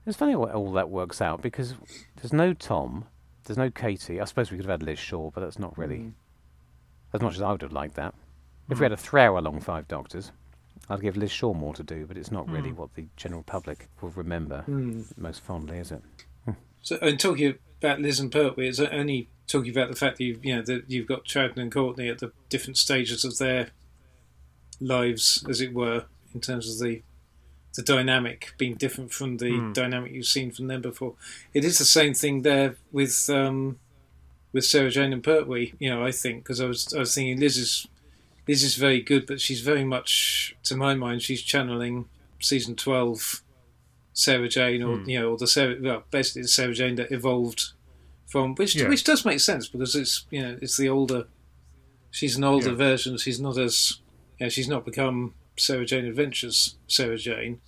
It's funny how all that works out because there's no Tom, there's no Katie. I suppose we could have had Liz Shaw, but that's not really Mm. as much as I would have liked that. If we had a three-hour-long Five Doctors, I'd give Liz Shaw more to do, but it's not really Mm. what the general public will remember Mm. most fondly, is it? So, and talking about Liz and Pertwee, it's only talking about the fact that you've, you know that you've got Chad and Courtney at the different stages of their lives, as it were, in terms of the the dynamic being different from the Hmm. dynamic you've seen from them before. It is the same thing there with um, with Sarah Jane and Pertwee. You know, I think because I was I was thinking Liz is Is very good, but she's very much, to my mind, she's channeling season twelve Sarah Jane, or Hmm. you know, or the Sarah, well, basically the Sarah Jane that evolved from, which Yeah. which does make sense because it's you know it's the older, she's an older Yeah. version. She's not as, you know, she's not become Sarah Jane Adventures Sarah Jane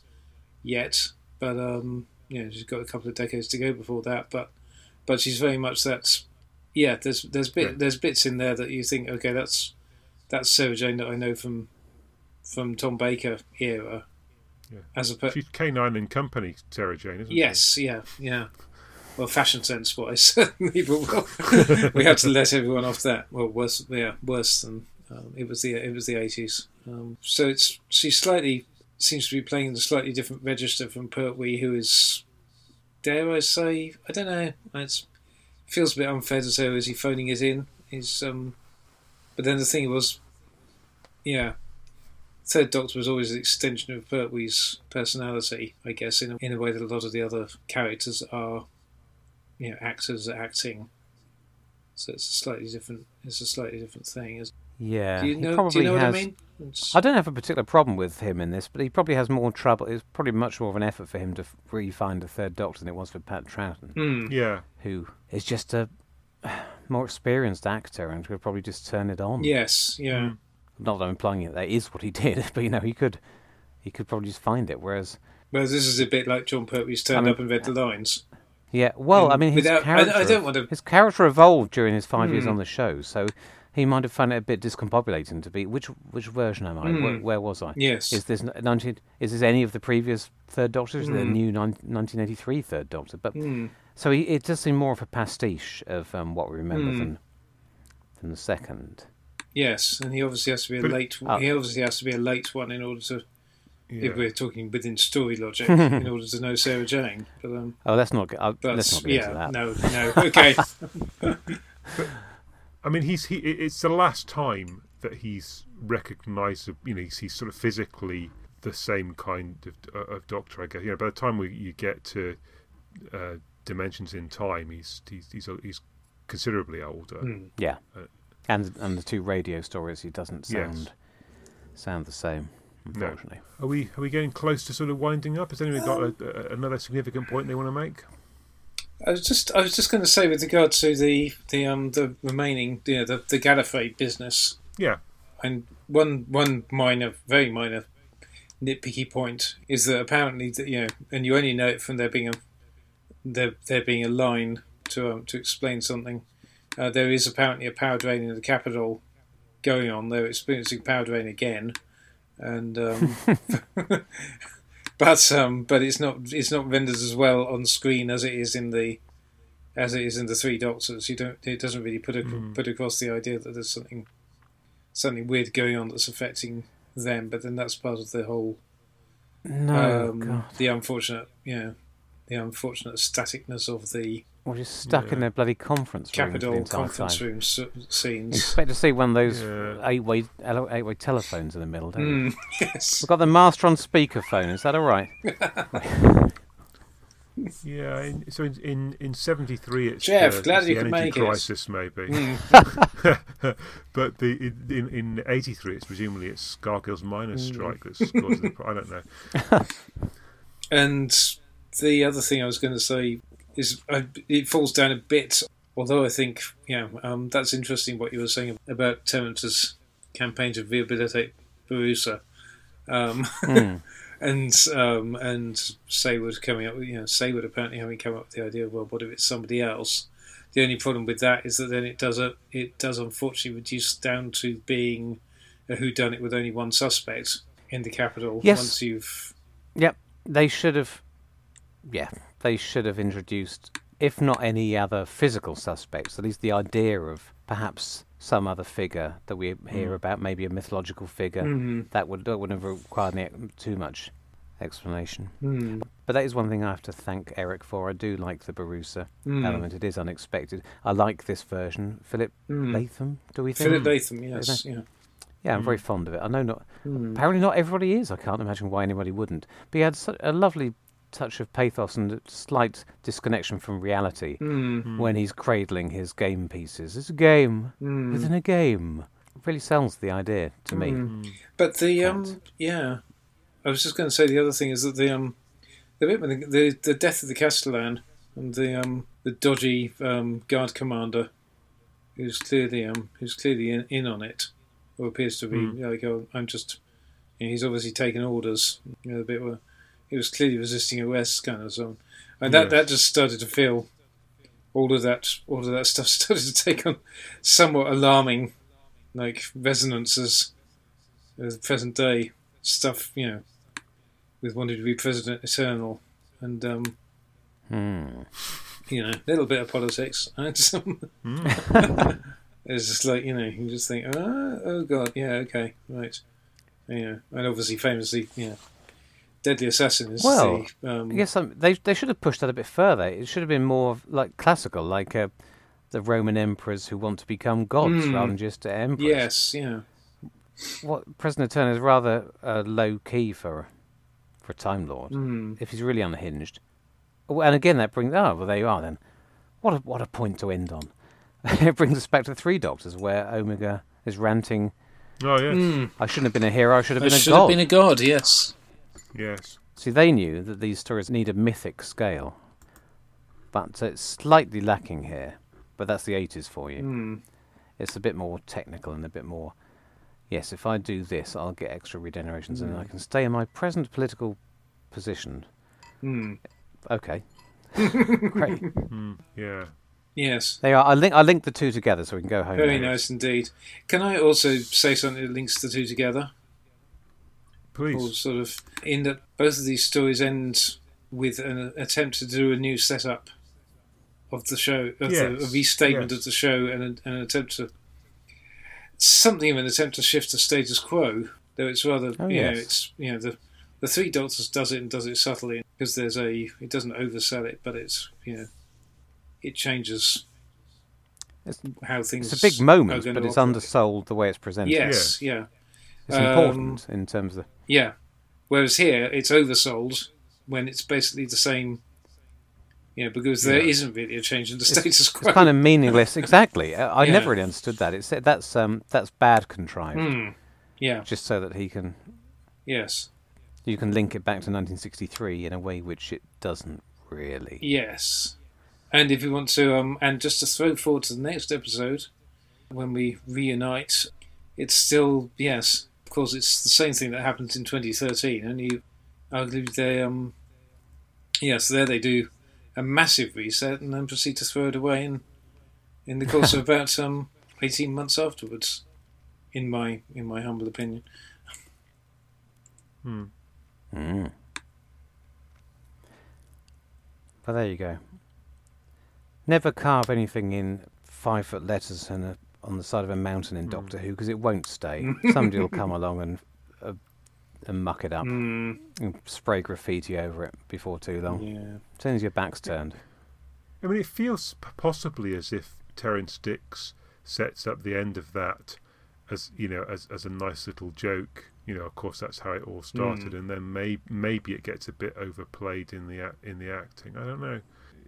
yet, but um, you know, she's got a couple of decades to go before that. But but she's very much that. Yeah, there's there's bit Yeah. there's bits in there that you think, okay, that's that's Sarah Jane that I know from from Tom Baker era. Yeah. As a per- She's K9 and Company, Sarah Jane, isn't Yes, yeah, yeah. Well, fashion sense wise, certainly, but well, we had to let everyone off that. Well, worse, yeah, worse than um, it was the it was the eighties. Um, so it's she's slightly seems to be playing in a slightly different register from Pertwee, who is, dare I say, I don't know. It's feels a bit unfair to say, is he phoning it in? Is um, but then the thing was, yeah, Third Doctor was always an extension of Pertwee's personality, I guess, in a, in a way that a lot of the other characters are, you know, actors acting. So it's a slightly different. It's a slightly different thing. It's- Yeah, Do you he know? probably Do you know has. what I mean? It's- I don't have a particular problem with him in this, but he probably has more trouble. It's probably much more of an effort for him to f- really find a third Doctor than it was for Pat Troughton, Hmm. Yeah. who is just a more experienced actor and could probably just turn it on. Yes. Yeah. Mm. Not that I'm implying that that is what he did, but you know, he could, he could probably just find it. Whereas, Whereas this is a bit like Jon Pertwee's turned I mean- up and read the lines. yeah, well, I Mm, mean, his without- character, I don't want to- his character evolved during his five years Mm. on the show, so he might have found it a bit discombobulating to be. Which which version am I? Where, Mm. where was I? Yes. Is this 19? Is this any of the previous Third Doctors? Is the Mm. new nine- 1983 Third Doctor? But Hmm. so he, it does seem more of a pastiche of um, what we remember Mm. than than the second. Yes, and he obviously has to be a But- late. Oh. He obviously has to be a late one in order to, yeah. if we're talking within story logic, in order to know Sarah Jane. But um, Oh, let's not get. Uh, but let's not get yeah, into that. no, no, okay. I mean, he's he. It's the last time that he's recognised. You know, he's, he's sort of physically the same kind of, uh, of doctor. I guess. You know, by the time we you get to uh, dimensions in time, he's he's he's, he's considerably older. Hmm. Yeah, Uh, and and the two radio stories, he doesn't Yes. sound sound the same. No. Unfortunately, Are we are we getting close to sort of winding up? Has anyone got a, a, another significant point they want to make? I was just, I was just going to say with regard to the the um the remaining, you know, the the Gallifrey business, Yeah. and one one minor, very minor, nitpicky point is that apparently, that, you know, and you only know it from there being a there there being a line to um, to explain something. Uh, there is apparently a power drain in the capital going on. They're experiencing power drain again, and um, but um, but it's not it's not rendered as well on screen as it is in the as it is in the Three Doctors. You don't it doesn't really put ac- Mm. put across the idea that there's something something weird going on that's affecting them. But then that's part of the whole no. um, God. the unfortunate know the unfortunate staticness of the We're just stuck in Yeah. a bloody conference room for the entire conference time. room s- You scenes. expect to see one of those Yeah. eight-way eight-way telephones in the middle, don't you? Mm, yes. We've got the master on speakerphone. Is that all right? Yeah. In, so in in, in seventy three, it's Jeff, the, glad it's you the energy make it. crisis, maybe. Mm. but the in in, in eighty three, it's presumably it's Scargill's miners' Mm. strike that's causing the. pro- I don't know. And the other thing I was going to say is uh, it falls down a bit. Although I think, yeah, um, that's interesting what you were saying about Terrance's campaign to rehabilitate Borusa. Um, Hmm. and um, and Saward coming up you know, Saward apparently having come up with the idea of, well, what if it's somebody else? The only problem with that is that then it does a, it does unfortunately reduce down to being a whodunit with only one suspect in the capital. Yes. Once you've Yep, they should have. Yeah, they should have introduced, if not any other physical suspects, at least the idea of perhaps some other figure that we hear Mm. about, maybe a mythological figure. Mhm. That would that wouldn't have required any, too much explanation. Hmm. But that is one thing I have to thank Eric for. I do like the Borusa Hmm. element. It is unexpected. I like this version. Philip Hmm. Latham, do we think? Philip Latham, yes, yeah. Yeah, I'm very fond of it. I know not. Hmm. Apparently, not everybody is. I can't imagine why anybody wouldn't. But he had a lovely touch of pathos and a slight disconnection from reality Hmm. when he's cradling his game pieces. It's a game Hmm. within a game. It really sells the idea to me. Hmm. But the um, Can't. yeah, I was just going to say the other thing is that the um, the bit with the, the the death of the Castellan and the um the dodgy um guard commander, who's clearly um who's clearly in, in on it, or appears to be Hmm. like oh I'm just, you know, he's obviously taken orders. You know the bit where he was clearly resisting arrest, kind of so, and that Yes. that just started to feel. All of that, all of that stuff started to take on somewhat alarming, like resonances of present day stuff, you know, with wanting to be president eternal, and um, Hmm. you know, a little bit of politics. And some, it's just like you know, you just think, ah, oh god, yeah, okay, right, you know, and obviously, famously, you know, Deadly Assassin is Well, the um, I guess um, they they should have pushed that a bit further. It should have been more like classical, like uh, the Roman emperors who want to become gods Hmm. rather than just emperors. yes, yeah, What President Turner is rather uh, low key for for a Time Lord. mm, if he's really unhinged. Oh, And again, that brings oh well, there you are then. What a what a point to end on. it brings us back to the Three Doctors, where Omega is ranting. Oh yes, Mm. I shouldn't have been a hero. I should have I been a should god. Should have been a god, yes. Yes. See, they knew that these stories need a mythic scale, but it's slightly lacking here. But that's the 80s for you. Mm. It's a bit more technical and a bit more. Yes, if I do this, I'll get extra regenerations, and I can stay in my present political position. Mm. Okay, great. Mm, yeah. Yes. They are. I link. I link the two together so we can go home. Very now. nice indeed. Can I also say something that links the two together? Please. sort of in that both of these stories end with an attempt to do a new setup of the show, of the a restatement yes. of the show, and an, an attempt to something of an attempt to shift the status quo. Though it's rather, Oh, you know, it's you know the the Three Doctors does it and does it subtly because there's a it doesn't oversell it, but it's you know it changes It's, how things. it's a big moment, but it's operate. undersold the way it's presented. Yes, yeah. It's Um, important in terms of. Yeah. Whereas here, it's oversold when it's basically the same. You know, because there Yeah. not really a change in the status quo. It's kind of meaningless. Exactly. I, I Yeah. never really understood that. It's that's um that's bad contrived, Hmm. Yeah. just so that he can Yes. you can link it back to 1963 in a way which it doesn't really. Yes. And if you want to, um, and just to throw forward to the next episode, when we reunite, it's still yes. Of course, it's the same thing that happened in 2013. Only, arguably, they um, yes, there they do a massive reset and then proceed to throw it away in in the course of about um 18 months afterwards. In my in my humble opinion. Hmm. Mm. But there you go. Never carve anything in five foot letters and a, on the side of a mountain in Doctor Who because it won't stay. Somebody will come along and uh, and muck it up Mm, and spray graffiti over it before too long. yeah. As soon as your back's turned. I mean, it feels possibly as if Terrance Dicks sets up the end of that as you know as as a nice little joke. You know, of course, that's how it all started, Mm. and then may, maybe it gets a bit overplayed in the in the acting. I don't know.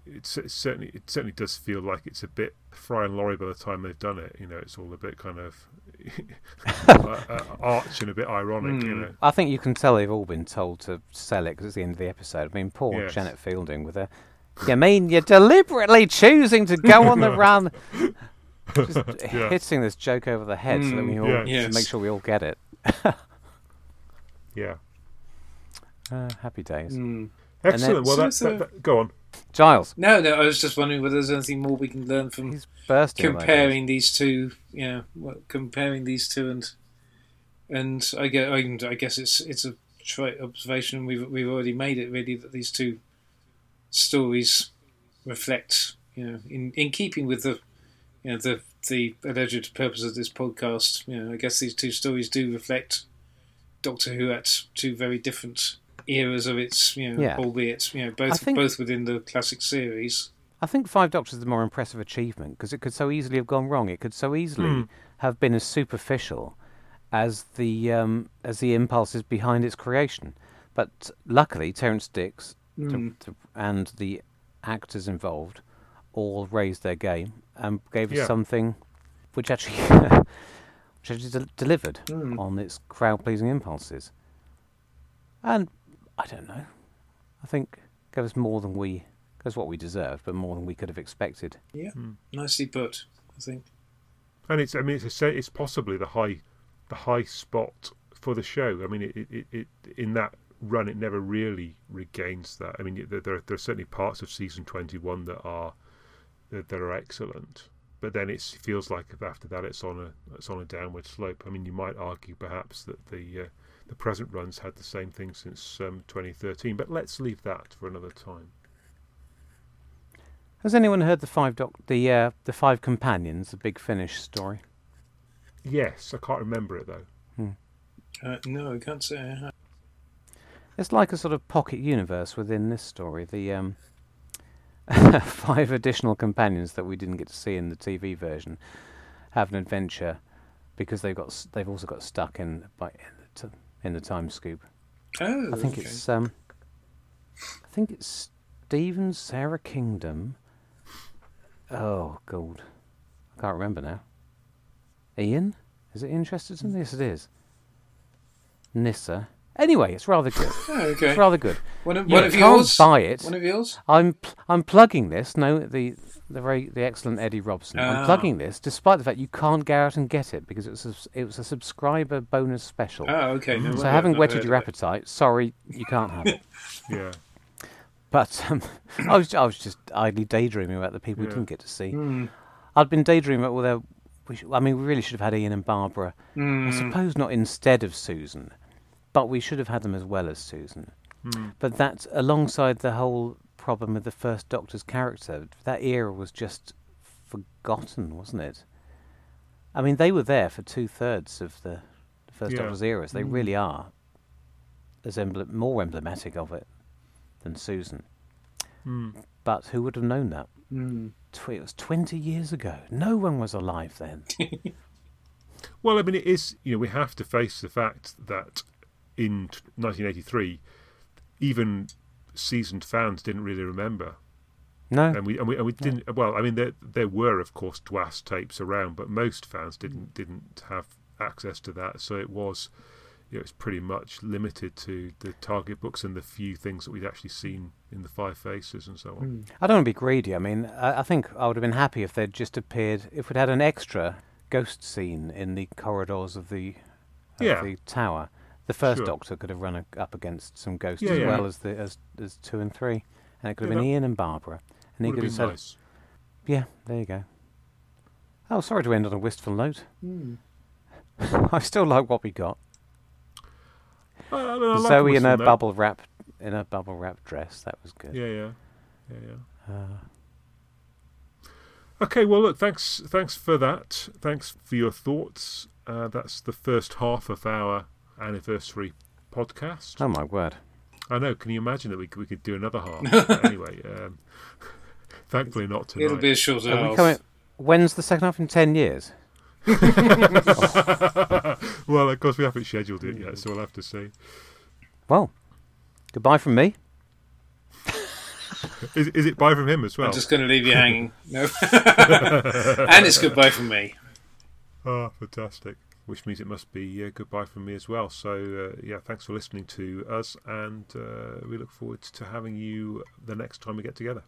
It's, it's certainly it certainly does feel like it's a bit Fry and Laurie by the time they've done it. You know, it's all a bit kind of uh, uh, arch and a bit ironic. You Mm. know, I think you can tell they've all been told to sell it because it's the end of the episode. I mean, poor Yes. Janet Fielding with her. You mean you're deliberately choosing to go on the run? Just Yeah. hitting this joke over the head so that we Mm, all yeah. Yes. make sure we all get it. yeah. Uh, happy days. Mm. Excellent. Well, so that, it's that, that, go on. Giles, No, no. I was just wondering whether there's anything more we can learn from he's bursting. like comparing these two, you know, comparing these two, and and I guess I, guess it's it's a trite observation. We've we've already made it really that these two stories reflect, you know, in in keeping with the, you know, the the alleged purpose of this podcast. You know, I guess these two stories do reflect Doctor Who at two very different eras of its, you know, Yeah. albeit you know both think- both within the classic series. I think Five Doctors is the more impressive achievement because it could so easily have gone wrong. It could so easily Hmm. have been as superficial as the um, as the impulses behind its creation. But luckily, Terrance Dicks Mm. to- and the actors involved all raised their game and gave us something which actually which actually del- delivered Mm. on its crowd pleasing impulses. And I don't know. I think gave us more than we gave us what we deserved, but more than we could have expected. Yeah. Nicely put, I think. and it's I mean it's a, it's possibly the high the high spot for the show. I mean it, it, it, it in that run it never really regains that. I mean there there, there are certainly parts of season twenty one that are that, that are excellent, but then it feels like after that it's on a it's on a downward slope. I mean you might argue perhaps that the uh, the present runs had the same thing since um, 2013, but let's leave that for another time. Has anyone heard the five doc the uh, the five companions, the big finish story? Yes, I can't remember it though. Uh, no, I can't say I have. It's like a sort of pocket universe within this story. The um, five additional companions that we didn't get to see in the TV version have an adventure because they've got they've also got stuck in by in the, t- in the time scoop. Oh, I think okay. it's um, I think it's Steven Sara Kingdom. Oh God, I can't remember now. Ian, Is it interested in Chesterton? Yes, it is. Nyssa. Anyway, it's rather good. Oh, okay. It's rather good. One of, You one of can't yours. buy it. One of yours. I'm pl- I'm plugging this. No, the the very the excellent Eddie Robson. I'm Ah. plugging this, despite the fact you can't go out and get it because it was a, s- it was a subscriber bonus special. Oh, okay. No, so wonder having I've whetted heard your appetite, sorry, you can't have it. Yeah. But um, I was I was just idly daydreaming about the people we didn't get to see. Hmm. I'd been daydreaming about well, there- we sh- I mean, we really should have had Ian and Barbara. Hmm. I suppose not instead of Susan, but we should have had them as well as Susan. Hmm. But that, alongside the whole problem with the first Doctor's character, that era was just forgotten, wasn't it? I mean, they were there for two thirds of the first Yeah. Doctor's eras. They really are as emblem- more emblematic of it than Susan. Hmm. But who would have known that? Hmm. Tw- It was 20 years ago. No one was alive then. Well, I mean, it is. You know, we have to face the fact that in 1983, even seasoned fans didn't really remember, No. and we and we, and we didn't. Well, I mean, there there were of course DWAS tapes around, but most fans didn't mm. didn't have access to that. So it was, you know, it's pretty much limited to the target books and the few things that we'd actually seen in the Five Faces and so on. Hmm. I don't want to be greedy. I mean, I, I think I would have been happy if they'd just appeared, if we'd had an extra ghost scene in the corridors of the, of Yeah. the tower. The first Sure. Doctor could have run a, up against some ghosts Yeah, as yeah. well as the as, as two and three, and it could have been Ian and Barbara, and he could have have said, nice. "Yeah, there you go." Oh, sorry to end on a wistful note. I still like what we got. I, I, I like Zoe in a Note. bubble wrap in her bubble wrap dress. That was good. Yeah, yeah, yeah, yeah. Uh, Okay, well, look, thanks, thanks for that. Thanks for your thoughts. Uh, that's the first half of our anniversary podcast. oh my word! I know. Can you imagine that we could, we could do another half? But anyway, um, thankfully not tonight. It'll be a short Are we half. When's the second half in ten years? well, of course, we haven't scheduled it yet, so we'll have to see. Well, goodbye from me. Is, is it bye from him as well? I'm just going to leave you hanging. No. and it's goodbye from me. Oh, fantastic. Which means it must be uh, goodbye from me as well. So, uh, yeah, thanks for listening to us, and uh, we look forward to having you the next time we get together.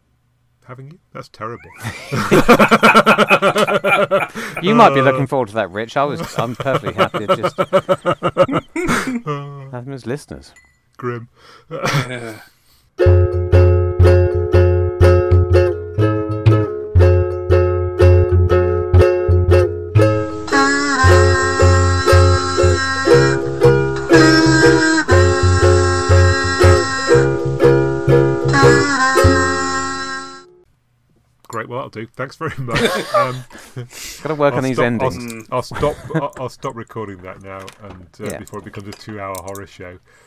Having you? That's terrible. You might be looking forward to that, Rich. I was. I'm perfectly happy to just have them as listeners. Grim. Great. Well, that'll do. Thanks very much. Um, Got to work I'll on these stop, endings. I'll, I'll stop. I'll, I'll stop recording that now, and uh, Yeah. before it becomes a two-hour horror show.